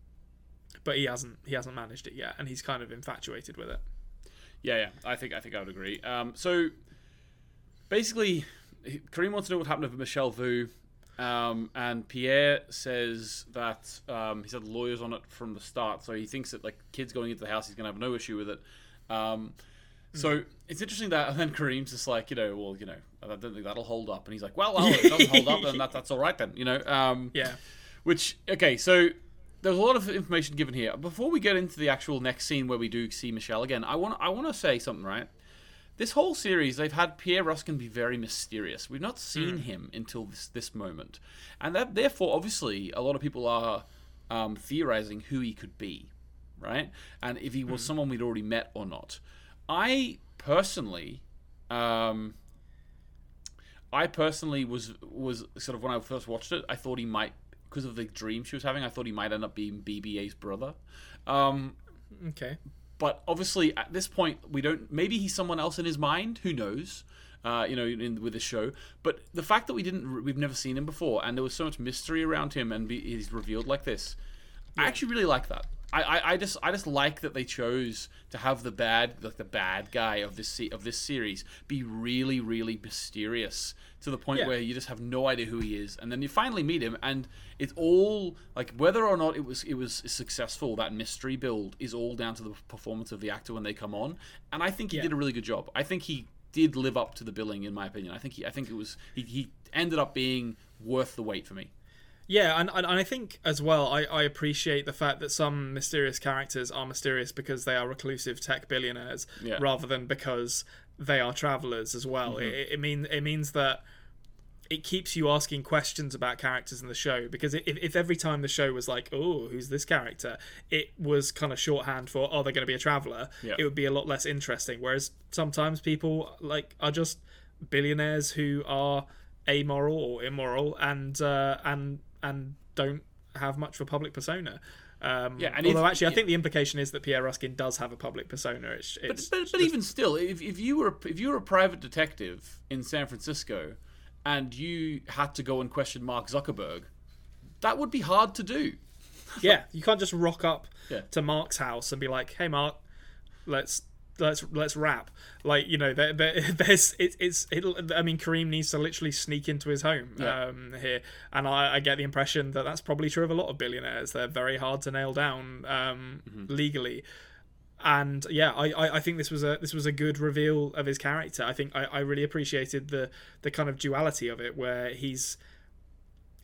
S3: but he hasn't he hasn't managed it yet, and he's kind of infatuated with it.
S2: Yeah, yeah. I think I think I would agree. Um, so basically, Kareem wants to know what happened to Michelle Vu, um, and Pierre says that um, he's had lawyers on it from the start, so he thinks that like kids going into the house, he's gonna have no issue with it. Um, so it's interesting that and then Kareem's just like, you know, well, you know, I don't think that'll hold up, and he's like, well, well, if it doesn't hold up, then that, that's all right then, you know. Um,
S3: Yeah.
S2: which okay, so there's a lot of information given here. Before we get into the actual next scene where we do see Michelle again, I want I want to say something, right? This whole series, they've had Pierre Ruskin be very mysterious. We've not seen him until this this moment, and that therefore, obviously, a lot of people are um, theorizing who he could be, right? And if he was someone we'd already met or not. I personally, um, I personally was was sort of when I first watched it, I thought he might because of the dream she was having. I thought he might end up being BBA's brother. Um,
S3: Okay.
S2: But obviously, at this point, we don't. Maybe he's someone else in his mind. Who knows? Uh, you know, in, with the show. But the fact that we didn't, we've never seen him before, and there was so much mystery around him, and be, he's revealed like this. I actually really like that. I, I, I just I just like that they chose to have the bad like the bad guy of this se- of this series be really really mysterious to the point
S3: Yeah.
S2: where you just have no idea who he is, and then you finally meet him, and it's all like whether or not it was it was successful. That mystery build is all down to the performance of the actor when they come on, and I think he
S3: Yeah.
S2: did a really good job. I think he did live up to the billing, in my opinion. I think he I think it was he, he ended up being worth the wait for me.
S3: Yeah, and, and and I think as well, I, I appreciate the fact that some mysterious characters are mysterious because they are reclusive tech billionaires,
S2: Yeah.
S3: rather than because they are travelers as well.
S2: Mm-hmm.
S3: It, it mean it means that it keeps you asking questions about characters in the show because if, if every time the show was like, oh, who's this character, it was kind of shorthand for oh, they're going to be a traveler.
S2: Yeah.
S3: It would be a lot less interesting. Whereas sometimes people like are just billionaires who are amoral or immoral and uh, and and don't have much of a public persona. Um,
S2: Yeah, and
S3: although
S2: if-
S3: actually, I think the implication is that Pierre Ruskin does have a public persona. It's,
S2: But,
S3: it's
S2: but, but even still, if, if you were a, if you were a private detective in San Francisco, and you had to go and question Mark Zuckerberg, that would be hard to do.
S3: yeah, you can't just rock up
S2: Yeah.
S3: to Mark's house and be like, "Hey, Mark, let's." Let's let's rap like you know there, there there's it, it's it, I mean Kareem needs to literally sneak into his home
S2: Yeah.
S3: um, here and I, I get the impression that that's probably true of a lot of billionaires they're very hard to nail down um, legally and yeah, I, I, I think this was a this was a good reveal of his character. I think I, I really appreciated the the kind of duality of it, where he's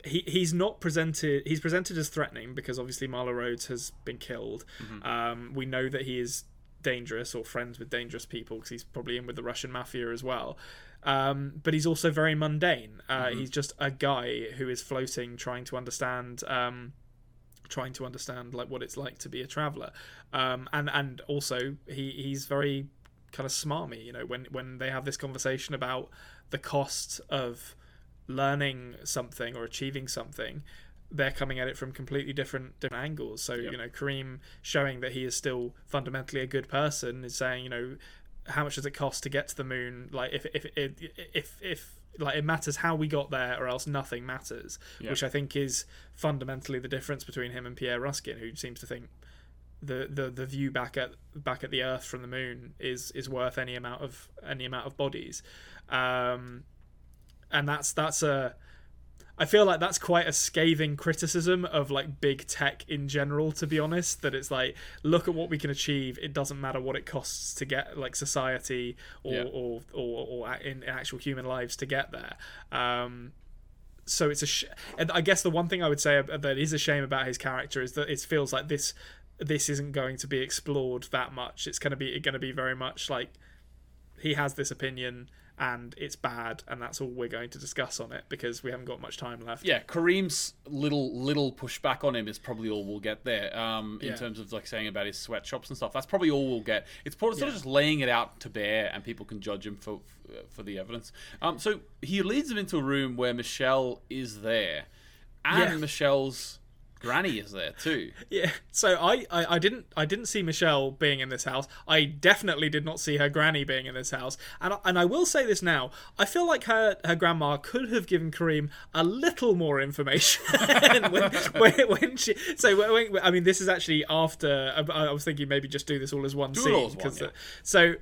S3: he he's not presented he's presented as threatening because obviously Marla Rhodes has been killed. Um, we know that he is dangerous or friends with dangerous people because he's probably in with the Russian mafia as well. Um, but he's also very mundane. Uh, He's just a guy who is floating, trying to understand. Um, trying to understand like what it's like to be a traveler um and and also he he's very kind of smarmy you know when when they have this conversation about the cost of learning something or achieving something they're coming at it from completely different different angles. So you know Kareem showing that he is still fundamentally a good person is saying you know how much does it cost to get to the moon? Like if if if if, if like it matters how we got there or else nothing matters which i think is fundamentally the difference between him and pierre ruskin who seems to think the, the the view back at back at the earth from the moon is is worth any amount of any amount of bodies. Um and that's that's a I feel like that's quite a scathing criticism of like big tech in general, to be honest. That it's like, look at what we can achieve. It doesn't matter what it costs to get like society or
S2: Yeah.
S3: or, or or in actual human lives to get there. Um, so it's a sh- and I guess the one thing I would say that is a shame about his character is that it feels like this this isn't going to be explored that much. It's going to be going to be very much like he has this opinion and it's bad and that's all we're going to discuss on it because we haven't got much time left.
S2: Yeah, Kareem's little little pushback on him is probably all we'll get there. Um, in
S3: Yeah.
S2: terms of like saying about his sweatshops and stuff, that's probably all we'll get. It's sort of just laying it out to bear, and people can judge him for for the evidence. Um, so he leads them into a room where Michelle is there, and
S3: Yeah.
S2: Michelle's granny is there too.
S3: Yeah. So I, I, I didn't I didn't see Michelle being in this house. I definitely did not see her granny being in this house. And I- and I will say this now. I feel like her her grandma could have given Kareem a little more information when, when, when she. So when, when- I mean, this is actually after. I, I was thinking maybe just do this all as one
S2: it
S3: scene
S2: one,
S3: because
S2: yeah.
S3: so.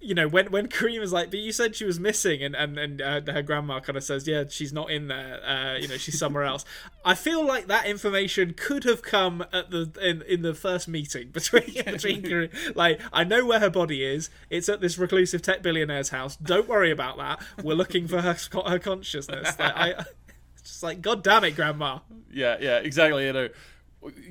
S3: You know when when Kareem is like, but you said she was missing, and and and uh, her grandma kind of says, yeah, she's not in there. Uh, you know, she's somewhere else. I feel like that information could have come at the in, in the first meeting between between Kareem. Like, I know where her body is. It's at this reclusive tech billionaire's house. Don't worry about that. We're looking for her her consciousness. Like, I just like, God damn it, grandma.
S2: Yeah, yeah, exactly. You know,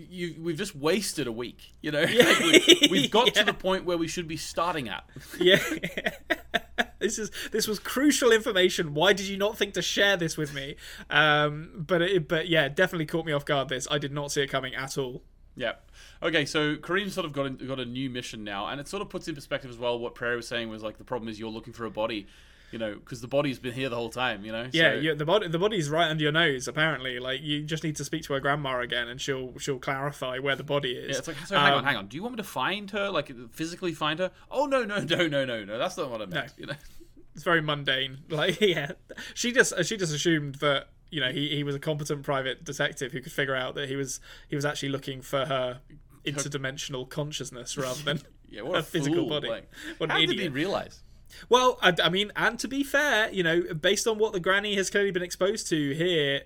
S2: you, we've just wasted a week. You know, Like, we, we've got to the point where we should be starting at.
S3: Yeah. this is this was crucial information. Why did you not think to share this with me? Um, but it, but yeah, definitely caught me off guard. This I did not see it coming at all.
S2: Yeah. Okay, so Kareem sort of got a, got a new mission now, and it sort of puts in perspective as well what Prairie was saying was like the problem is you're looking for a body, you know, because the body's been here the whole time, you know.
S3: Yeah,
S2: So-
S3: you, the body the body's right under your nose. Apparently, like you just need to speak to her grandma again, and she'll she'll clarify where the body is.
S2: Yeah, it's like so. Hang on,
S3: Um,
S2: hang on. Do you want me to find her, like physically find her? Oh no, no, no, no, no, no. That's not what I meant.
S3: No.
S2: You know.
S3: It's very mundane. Like yeah, she just she just assumed that you know he, he was a competent private detective who could figure out that he was he was actually looking for her interdimensional consciousness rather than
S2: Yeah, what a,
S3: a physical
S2: fool.
S3: body.
S2: Like,
S3: What
S2: how did he realize?
S3: Well, I, I mean, and to be fair, you know, based on what the granny has clearly been exposed to here,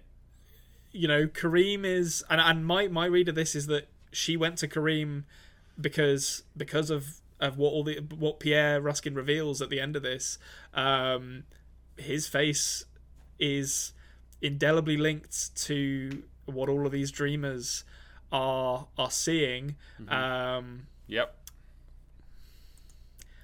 S3: you know, Kareem is, and, and my my read of this is that she went to Kareem because because of of what all the what Pierre Ruskin reveals at the end of this, um, his face is indelibly linked to what all of these dreamers are are seeing. Um,
S2: Yep.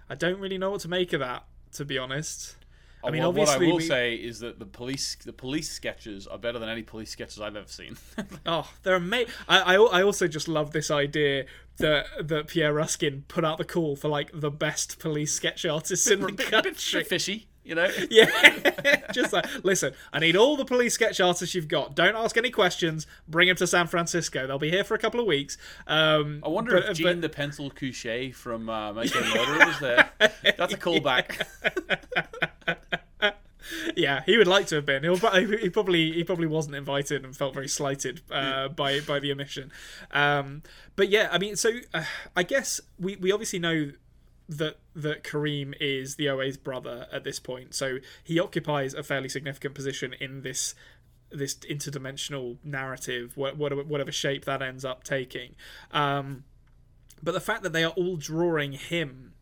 S3: I don't really know what to make of that, to be honest. I oh, mean,
S2: well, what I will
S3: we-
S2: say is that the police the police sketches are better than any police sketches I've ever seen.
S3: Oh, they're amazing. I, I I also just love this idea that that Pierre Ruskin put out the call for like the best police sketch artists in the
S2: bit, bit,
S3: country.
S2: bit fishy. You know?
S3: Yeah, just like listen. I need all the police sketch artists you've got. Don't ask any questions. Bring them to San Francisco. They'll be here for a couple of weeks. Um,
S2: I wonder
S3: but-
S2: if Gene
S3: but-
S2: the Pencil Kusche from uh, Making a Murderer was there. That's a callback.
S3: yeah, he would like to have been. He'll, he probably he probably wasn't invited and felt very slighted uh, by by the omission. Um, but yeah, I mean, so uh, I guess we we obviously know that that Kareem is the OA's brother at this point, so he occupies a fairly significant position in this this interdimensional narrative, whatever whatever shape that ends up taking. Um, but the fact that they are all drawing him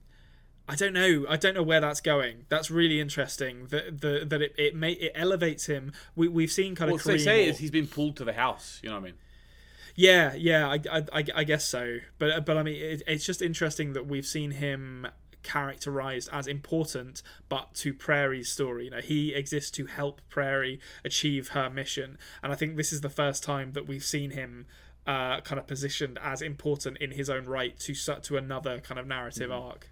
S3: I don't know. I don't know where that's going. That's really interesting. That the that it it, may, it elevates him. We we've seen kind of
S2: they
S3: Kareem
S2: say
S3: or-
S2: is he's been pulled to the house. You know what I mean?
S3: Yeah, yeah. I, I, I, guess so. But but I mean, it, it's just interesting that we've seen him characterized as important, but to Prairie's story. You know, he exists to help Prairie achieve her mission, and I think this is the first time that we've seen him. Uh, kind of positioned as important in his own right to to another kind of narrative
S2: Mm-hmm.
S3: arc.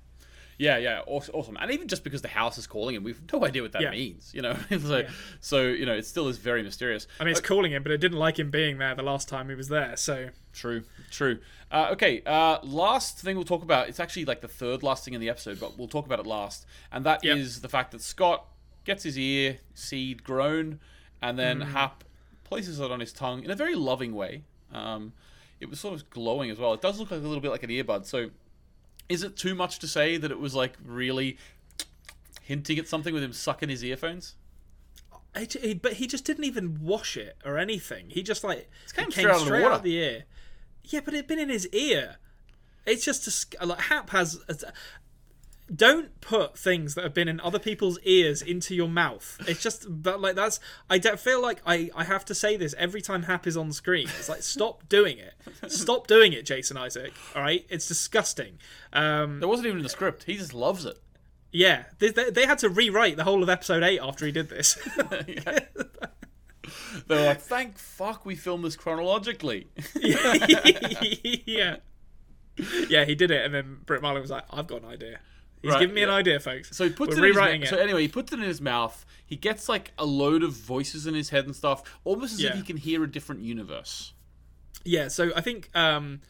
S2: Yeah, yeah, aw- awesome. And even just because the house is calling him, we've no idea what that
S3: Yeah.
S2: means. You know, so so you know, it still is very mysterious.
S3: I mean, it's calling him, but it didn't like him being there the last time he was there. So
S2: True, true. Uh, okay, uh, last thing we'll talk about. It's actually like the third last thing in the episode, but we'll talk about it last. And that is
S3: Yep.
S2: the fact that Scott gets his ear seed grown, and then
S3: Mm.
S2: Hap places it on his tongue in a very loving way. Um, it was sort of glowing as well. It does look like a little bit like an earbud. So, is it too much to say that it was like really hinting at something with him sucking his earphones?
S3: I j- he- but he just didn't even wash it or anything. He just like it
S2: came
S3: came
S2: straight out of the
S3: out of the ear. Yeah, but it'd been in his ear. It's just a, like Hap has. A, don't put things that have been in other people's ears into your mouth. It's just, but like that's. I don't feel like I I have to say this every time Hap is on screen. It's like stop doing it. Stop doing it, Jason Isaac. All right, it's disgusting. Um,
S2: That wasn't even in the script. He just loves it.
S3: yeah, they, they, they had to rewrite the whole of episode eight after he did this.
S2: They're like, thank fuck we filmed this chronologically.
S3: yeah. Yeah, he did it, and then Brit Marling was like, "I've got an idea." He's
S2: Right,
S3: giving me an idea, folks.
S2: So he puts
S3: We're
S2: it in
S3: rewriting
S2: his
S3: it.
S2: So anyway, he puts it in his mouth. He gets like a load of voices in his head and stuff, almost as
S3: Yeah.
S2: if he can hear a different universe.
S3: Yeah, so I think um,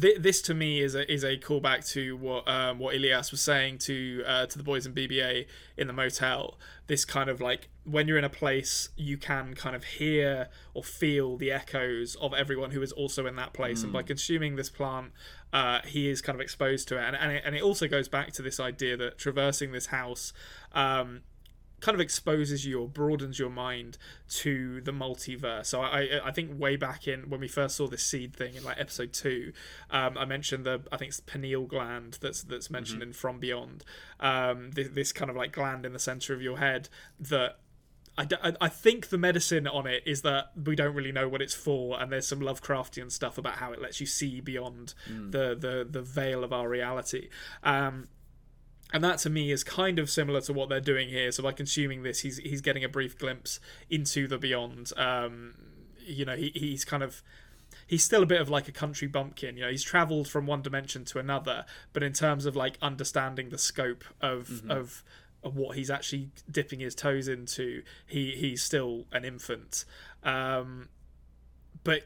S3: th- this to me is a is a callback to what um, what Elias was saying to uh, to the boys in BBA in the motel. This kind of like when you're in a place, you can kind of hear or feel the echoes of everyone who is also in that place, and by consuming this plant, uh, he is kind of exposed to it. And and it, and it also goes back to this idea that traversing this house. Um, kind of exposes you or broadens your mind to the multiverse. So I, I, I think way back in when we first saw this seed thing in like episode two, um, I mentioned the I think it's pineal gland that's that's mentioned in From Beyond. Um, this, this kind of like gland in the center of your head that. I, d- I- I think the medicine on it is that we don't really know what it's for, and there's some Lovecraftian stuff about how it lets you see beyond the, the, the veil of our reality. Um, and that to me is kind of similar to what they're doing here. So by consuming this, he's he's getting a brief glimpse into the beyond. Um, you know, he, he's kind of he's still a bit of like a country bumpkin. You know, he's travelled from one dimension to another, but in terms of like understanding the scope of of of what he's actually dipping his toes into, he he's still an infant. Um, but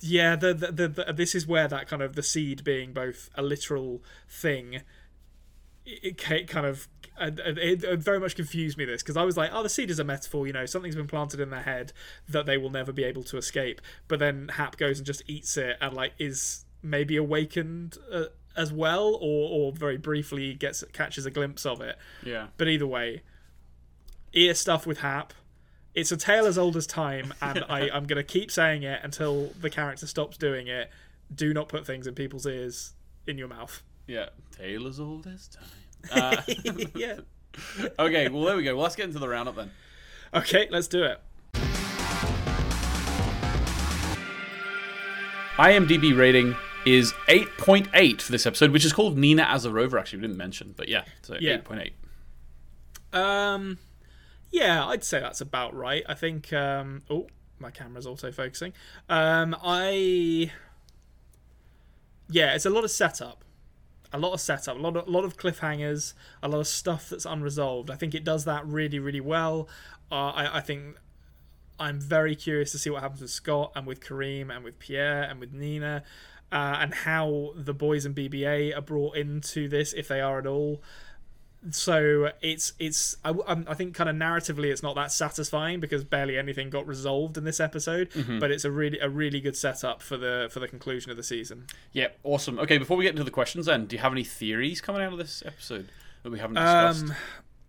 S3: yeah, the, the, the, the this is where that kind of the seed being both a literal thing it ca- kind of it, it, it very much confused me this because I was like, oh, the seed is a metaphor, you know, something's been planted in their head that they will never be able to escape. But then Hap goes and just eats it and like is maybe awakened uh, as well, or or very briefly gets catches a glimpse of it.
S2: Yeah.
S3: But either way, ear stuff with Hap. It's a tale as old as time, and I, I'm going to keep saying it until the character stops doing it. Do not put things in people's ears in your mouth.
S2: Yeah. Tale as old as time. Uh,
S3: yeah.
S2: okay, well there we go. Well, let's get into the roundup then.
S3: Okay, let's do it.
S2: IMDb rating is 8.8 for this episode, which is called Nina Azarova. Actually, we didn't mention, but yeah, so
S3: Yeah.
S2: 8.8.
S3: Um, yeah, I'd say that's about right. I think. Um, oh, my camera's auto focusing. Um, I. Yeah, it's a lot of setup. A lot of setup, a lot of, a lot of cliffhangers, a lot of stuff that's unresolved. I think it does that really, really well. Uh, I, I think I'm very curious to see what happens with Scott and with Kareem and with Pierre and with Nina, uh, and how the boys and BBA are brought into this, if they are at all. So it's it's I, I'm- think kind of narratively it's not that satisfying because barely anything got resolved in this episode, but it's a really a really good setup for the for the conclusion of the season.
S2: Yeah, awesome. Okay, before we get into the questions, then, do you have any theories coming out of this episode that we haven't discussed?
S3: Um,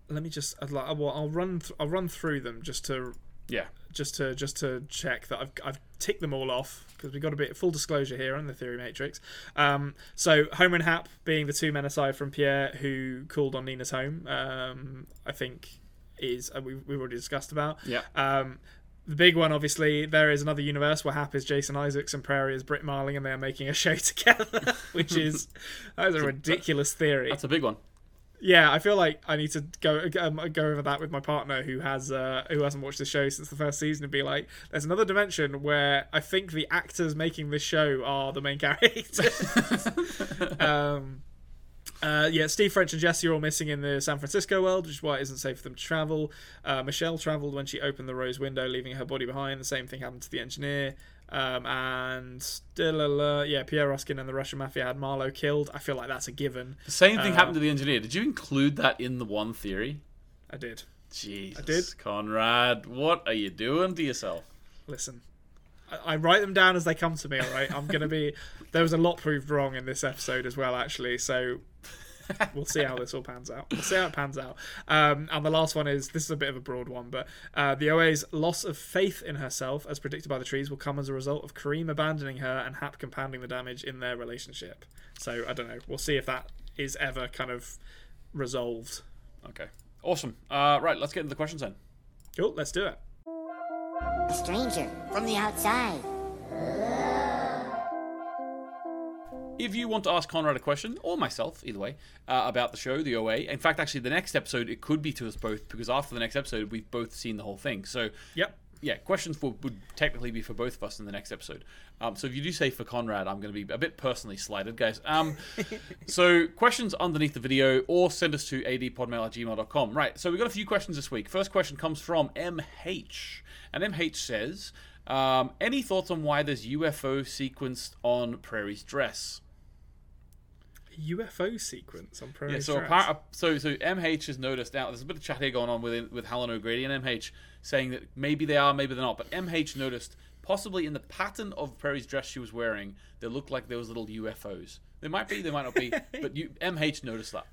S3: let me just well, I'll run I'll run through them just to
S2: yeah,
S3: just to just to check that I've I've ticked them all off because we've got a bit full disclosure here on the theory matrix. Um, so Homer and Hap being the two men aside from Pierre who called on Nina's home, um, I think is uh, we've we've already discussed about.
S2: yeah.
S3: Um, the big one, obviously, there is another universe where Hap is Jason Isaacs and Prairie is Brit Marling, and they are making a show together, which is that is a ridiculous theory.
S2: That's a big one.
S3: Yeah, I feel like I need to go um, go over that with my partner who has uh, who hasn't watched the show since the first season and be like, "There's another dimension where I think the actors making this show are the main characters." um, uh, yeah, Steve French and Jesse are all missing in the San Francisco world, which is why it isn't safe for them to travel. Uh, Michelle traveled when she opened the rose window, leaving her body behind. The same thing happened to the engineer. Um, and da-la-la, yeah, Pierre Ruskin and the Russian mafia had Marlowe killed. I feel like that's a given.
S2: The same thing
S3: Uh,
S2: happened to the engineer. Did you include that in the one theory?
S3: I did.
S2: Jesus,
S3: did.
S2: Konrad, what are you doing to yourself?
S3: listen I, I write them down as they come to me all right i'm gonna be there was a lot proved wrong in this episode as well actually so we'll see how this all pans out. We'll see how it pans out. Um, and the last one is this is a bit of a broad one but uh, the oa's loss of faith in herself as predicted by the trees will come as a result of kareem abandoning her and hap compounding the damage in their relationship. So i don't know. We'll see if that is ever kind of resolved.
S2: Okay, awesome. Uh, right, let's get into the questions then.
S3: cool let's do it.
S5: A stranger from the outside.
S2: If you want to ask Konrad a question, or myself, either way, uh, about the show, the OA, in fact, actually, the next episode, it could be to us both, because after the next episode, we've both seen the whole thing. So,
S3: yep
S2: yeah, questions for, would technically be for both of us in the next episode. Um, so if you do say for Konrad, I'm going to be a bit personally slighted, guys. Um, so questions underneath the video or send us to adpodmail at gmail.com. Right, so we've got a few questions this week. First question comes from MH. And MH says, um, any thoughts on why there's UFO sequenced on Prairie's dress?
S3: UFO sequence on Pro
S2: Yeah, so so so MH has noticed now. There's a bit of chat here going on with with Helen O'Grady and MH saying that maybe they are, maybe they're not. But MH noticed possibly in the pattern of Prairie's dress she was wearing, they looked like there was little UFOs. They might be, they might not be, but you MH noticed that.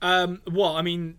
S3: Um, well, I mean,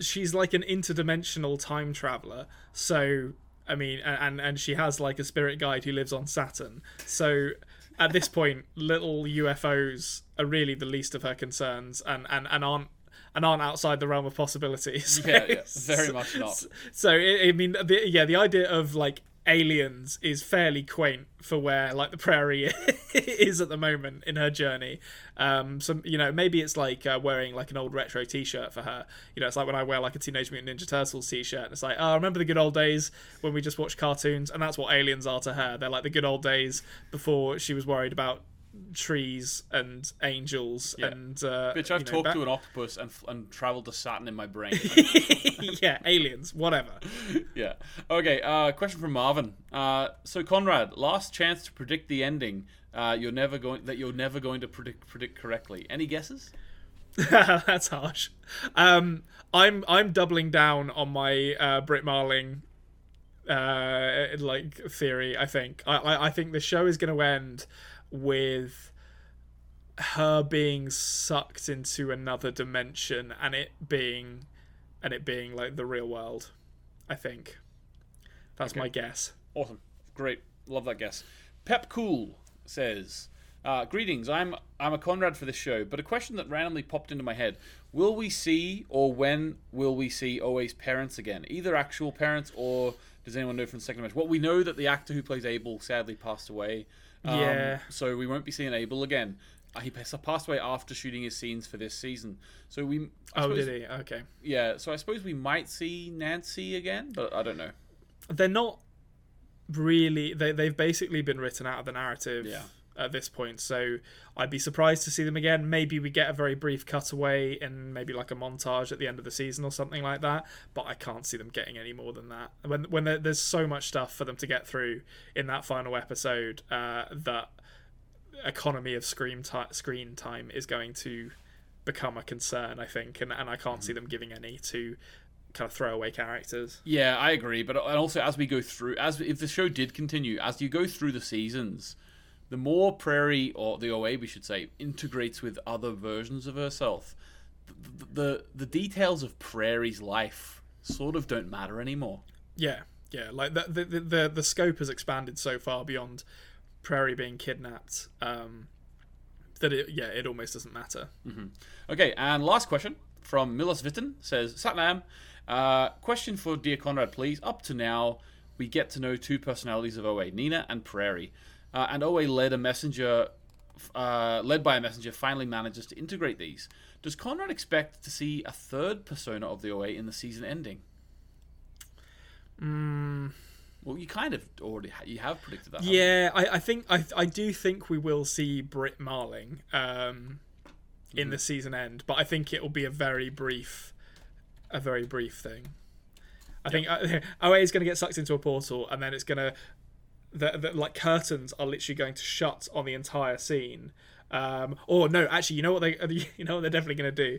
S3: she's like an interdimensional time traveler. So, I mean, and and she has like a spirit guide who lives on Saturn. So, at this point, little UFOs are really the least of her concerns, and and and aren't. And aren't outside the realm of possibilities.
S2: Yeah, yeah, very much not.
S3: So I I mean, the, yeah, the idea of like aliens is fairly quaint for where like the prairie is at the moment in her journey. Um, so you know, maybe it's like uh, wearing like an old retro T-shirt for her. You know, it's like when I wear like a Teenage Mutant Ninja Turtles T-shirt, and it's like, oh, I remember the good old days when we just watched cartoons, and that's what aliens are to her. They're like the good old days before she was worried about trees and angels and uh,
S2: Bitch, I've
S3: know,
S2: talked to an octopus and and traveled to Saturn in my brain.
S3: yeah, aliens, whatever.
S2: yeah. Okay. Uh, question from Marvin. Uh, so Konrad, last chance to predict the ending. Uh, you're never going that you're never going to predict predict correctly. Any guesses?
S3: That's harsh. Um, I'm I'm doubling down on my uh, Brit Marling uh, like theory. I think I, I, I think the show is going to end with her being sucked into another dimension and it being and it being like the real world. I think that's my guess.
S2: Awesome. Great. Love that guess. Pep Cool says, uh, Greetings, I'm I'm a Konrad for this show, but a question that randomly popped into my head. Will we see or when will we see OA's parents again? Either actual parents or does anyone know from the second match? Well, we know that the actor who plays Abel sadly passed away. Um,
S3: Yeah.
S2: So we won't be seeing Abel again. Uh, he passed passed away after shooting his scenes for this season. So we. I
S3: Oh,
S2: suppose-
S3: did he? Okay.
S2: Yeah. So I suppose we might see Nancy again, but I don't know.
S3: they're not really they, they've basically been written out of the narrative
S2: Yeah.
S3: At this point. So I'd be surprised to see them again. Maybe we get a very brief cutaway and maybe like a montage at the end of the season or something like that. But I can't see them getting any more than that. When when there, there's so much stuff for them to get through in that final episode uh, that economy of screen ti screen time is going to become a concern. I think, and and I can't see them giving any to kind of throwaway characters.
S2: Yeah, I agree. But and also as we go through, as if the show did continue, as you go through the seasons, the more Prairie or the OA, we should say, integrates with other versions of herself, the the, the details of Prairie's life sort of don't matter anymore.
S3: Yeah, yeah. Like the the the, the, scope has expanded so far beyond Prairie being kidnapped um, that it yeah it almost doesn't matter.
S2: Okay, and last question from Milos Vitten says, Satnam, uh, question for Dear Konrad, please. Up to now, we get to know two personalities of OA, Nina and Prairie. Uh, and OA led a messenger, uh, led by a messenger, finally manages to integrate these. Does Konrad expect to see a third persona of the OA in the season ending? Mm. Well, you kind of already ha- you have predicted that.
S3: Yeah, I, I think I I do think we will see Brit Marling um, in the season end, but I think it will be a very brief, a very brief thing. I think uh, OA is going to get sucked into a portal, and then it's going to, the, the like curtains are literally going to shut on the entire scene. Um, or no, actually, you know what they, you know what they're definitely going to do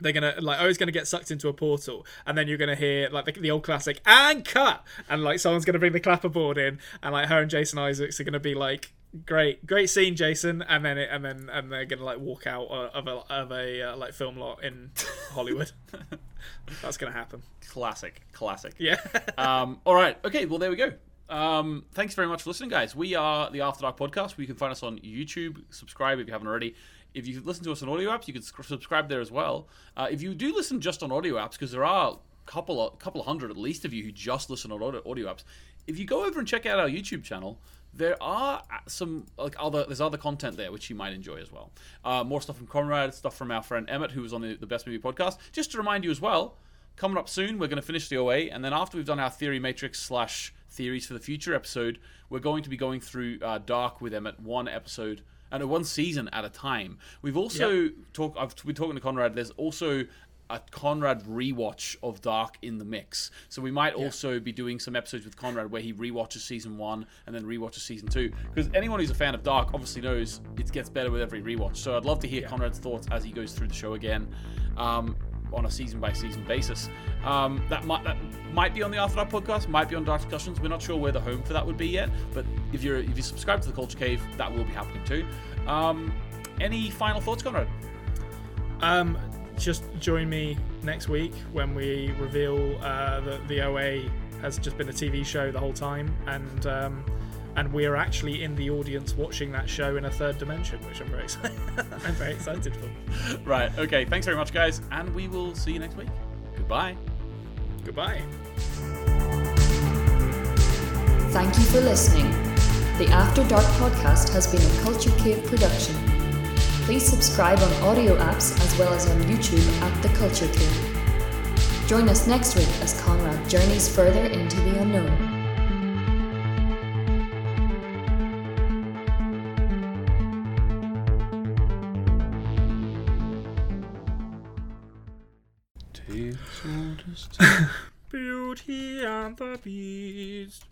S3: they're gonna like always gonna get sucked into a portal and then you're gonna hear like the, the old classic and cut and like someone's gonna bring the clapperboard in and like her and jason isaacs are gonna be like great great scene jason and then it and then and they're gonna like walk out of a, of a uh, like film lot in hollywood that's gonna happen
S2: Classic, classic.
S3: yeah
S2: um, all right. Okay. Well, there we go. Um, thanks very much for listening, guys. We are the After Dark podcast. You can find us on YouTube. Subscribe if you haven't already. If you listen to us on audio apps, you can subscribe there as well. Uh, if you do listen just on audio apps, because there are a couple of, couple hundred at least of you who just listen on audio, audio apps, if you go over and check out our YouTube channel, there are some like other there's other content there which you might enjoy as well. Uh, more stuff from Konrad, stuff from our friend Emmett, who was on the, the Best Movie podcast. Just to remind you as well, coming up soon, we're going to finish the OA, and then after we've done our Theory Matrix slash Theories for the Future episode, we're going to be going through uh, Dark with Emmett one episode and one season at a time. We've also talked. I've been talking to Konrad. There's also a Konrad rewatch of Dark in the mix. So we might also be doing some episodes with Konrad where he rewatches season one and then rewatches season two. Because anyone who's a fan of Dark obviously knows it gets better with every rewatch. So I'd love to hear Konrad's thoughts as he goes through the show again. Um, on a season by season basis, um, that might that might be on the After Dark podcast, might be on Dark Discussions. We're not sure where the home for that would be yet, but if you're if you subscribe to the Culture Cave, that will be happening too. Um, any final thoughts, Konrad?
S3: Um, just join me next week when we reveal uh, that the OA has just been a TV show the whole time, and um, and we're actually in the audience watching that show in a third dimension, which I'm very excited. I'm very excited for.
S2: Right. Okay. Thanks very much, guys, and we will see you next week. Goodbye.
S3: Goodbye.
S1: Thank you for listening. The After Dark podcast has been a Culture Cave production. Please subscribe on audio apps as well as on YouTube at The Culture Cave. Join us next week as Konrad journeys further into the unknown.
S3: Beauty and the Beast.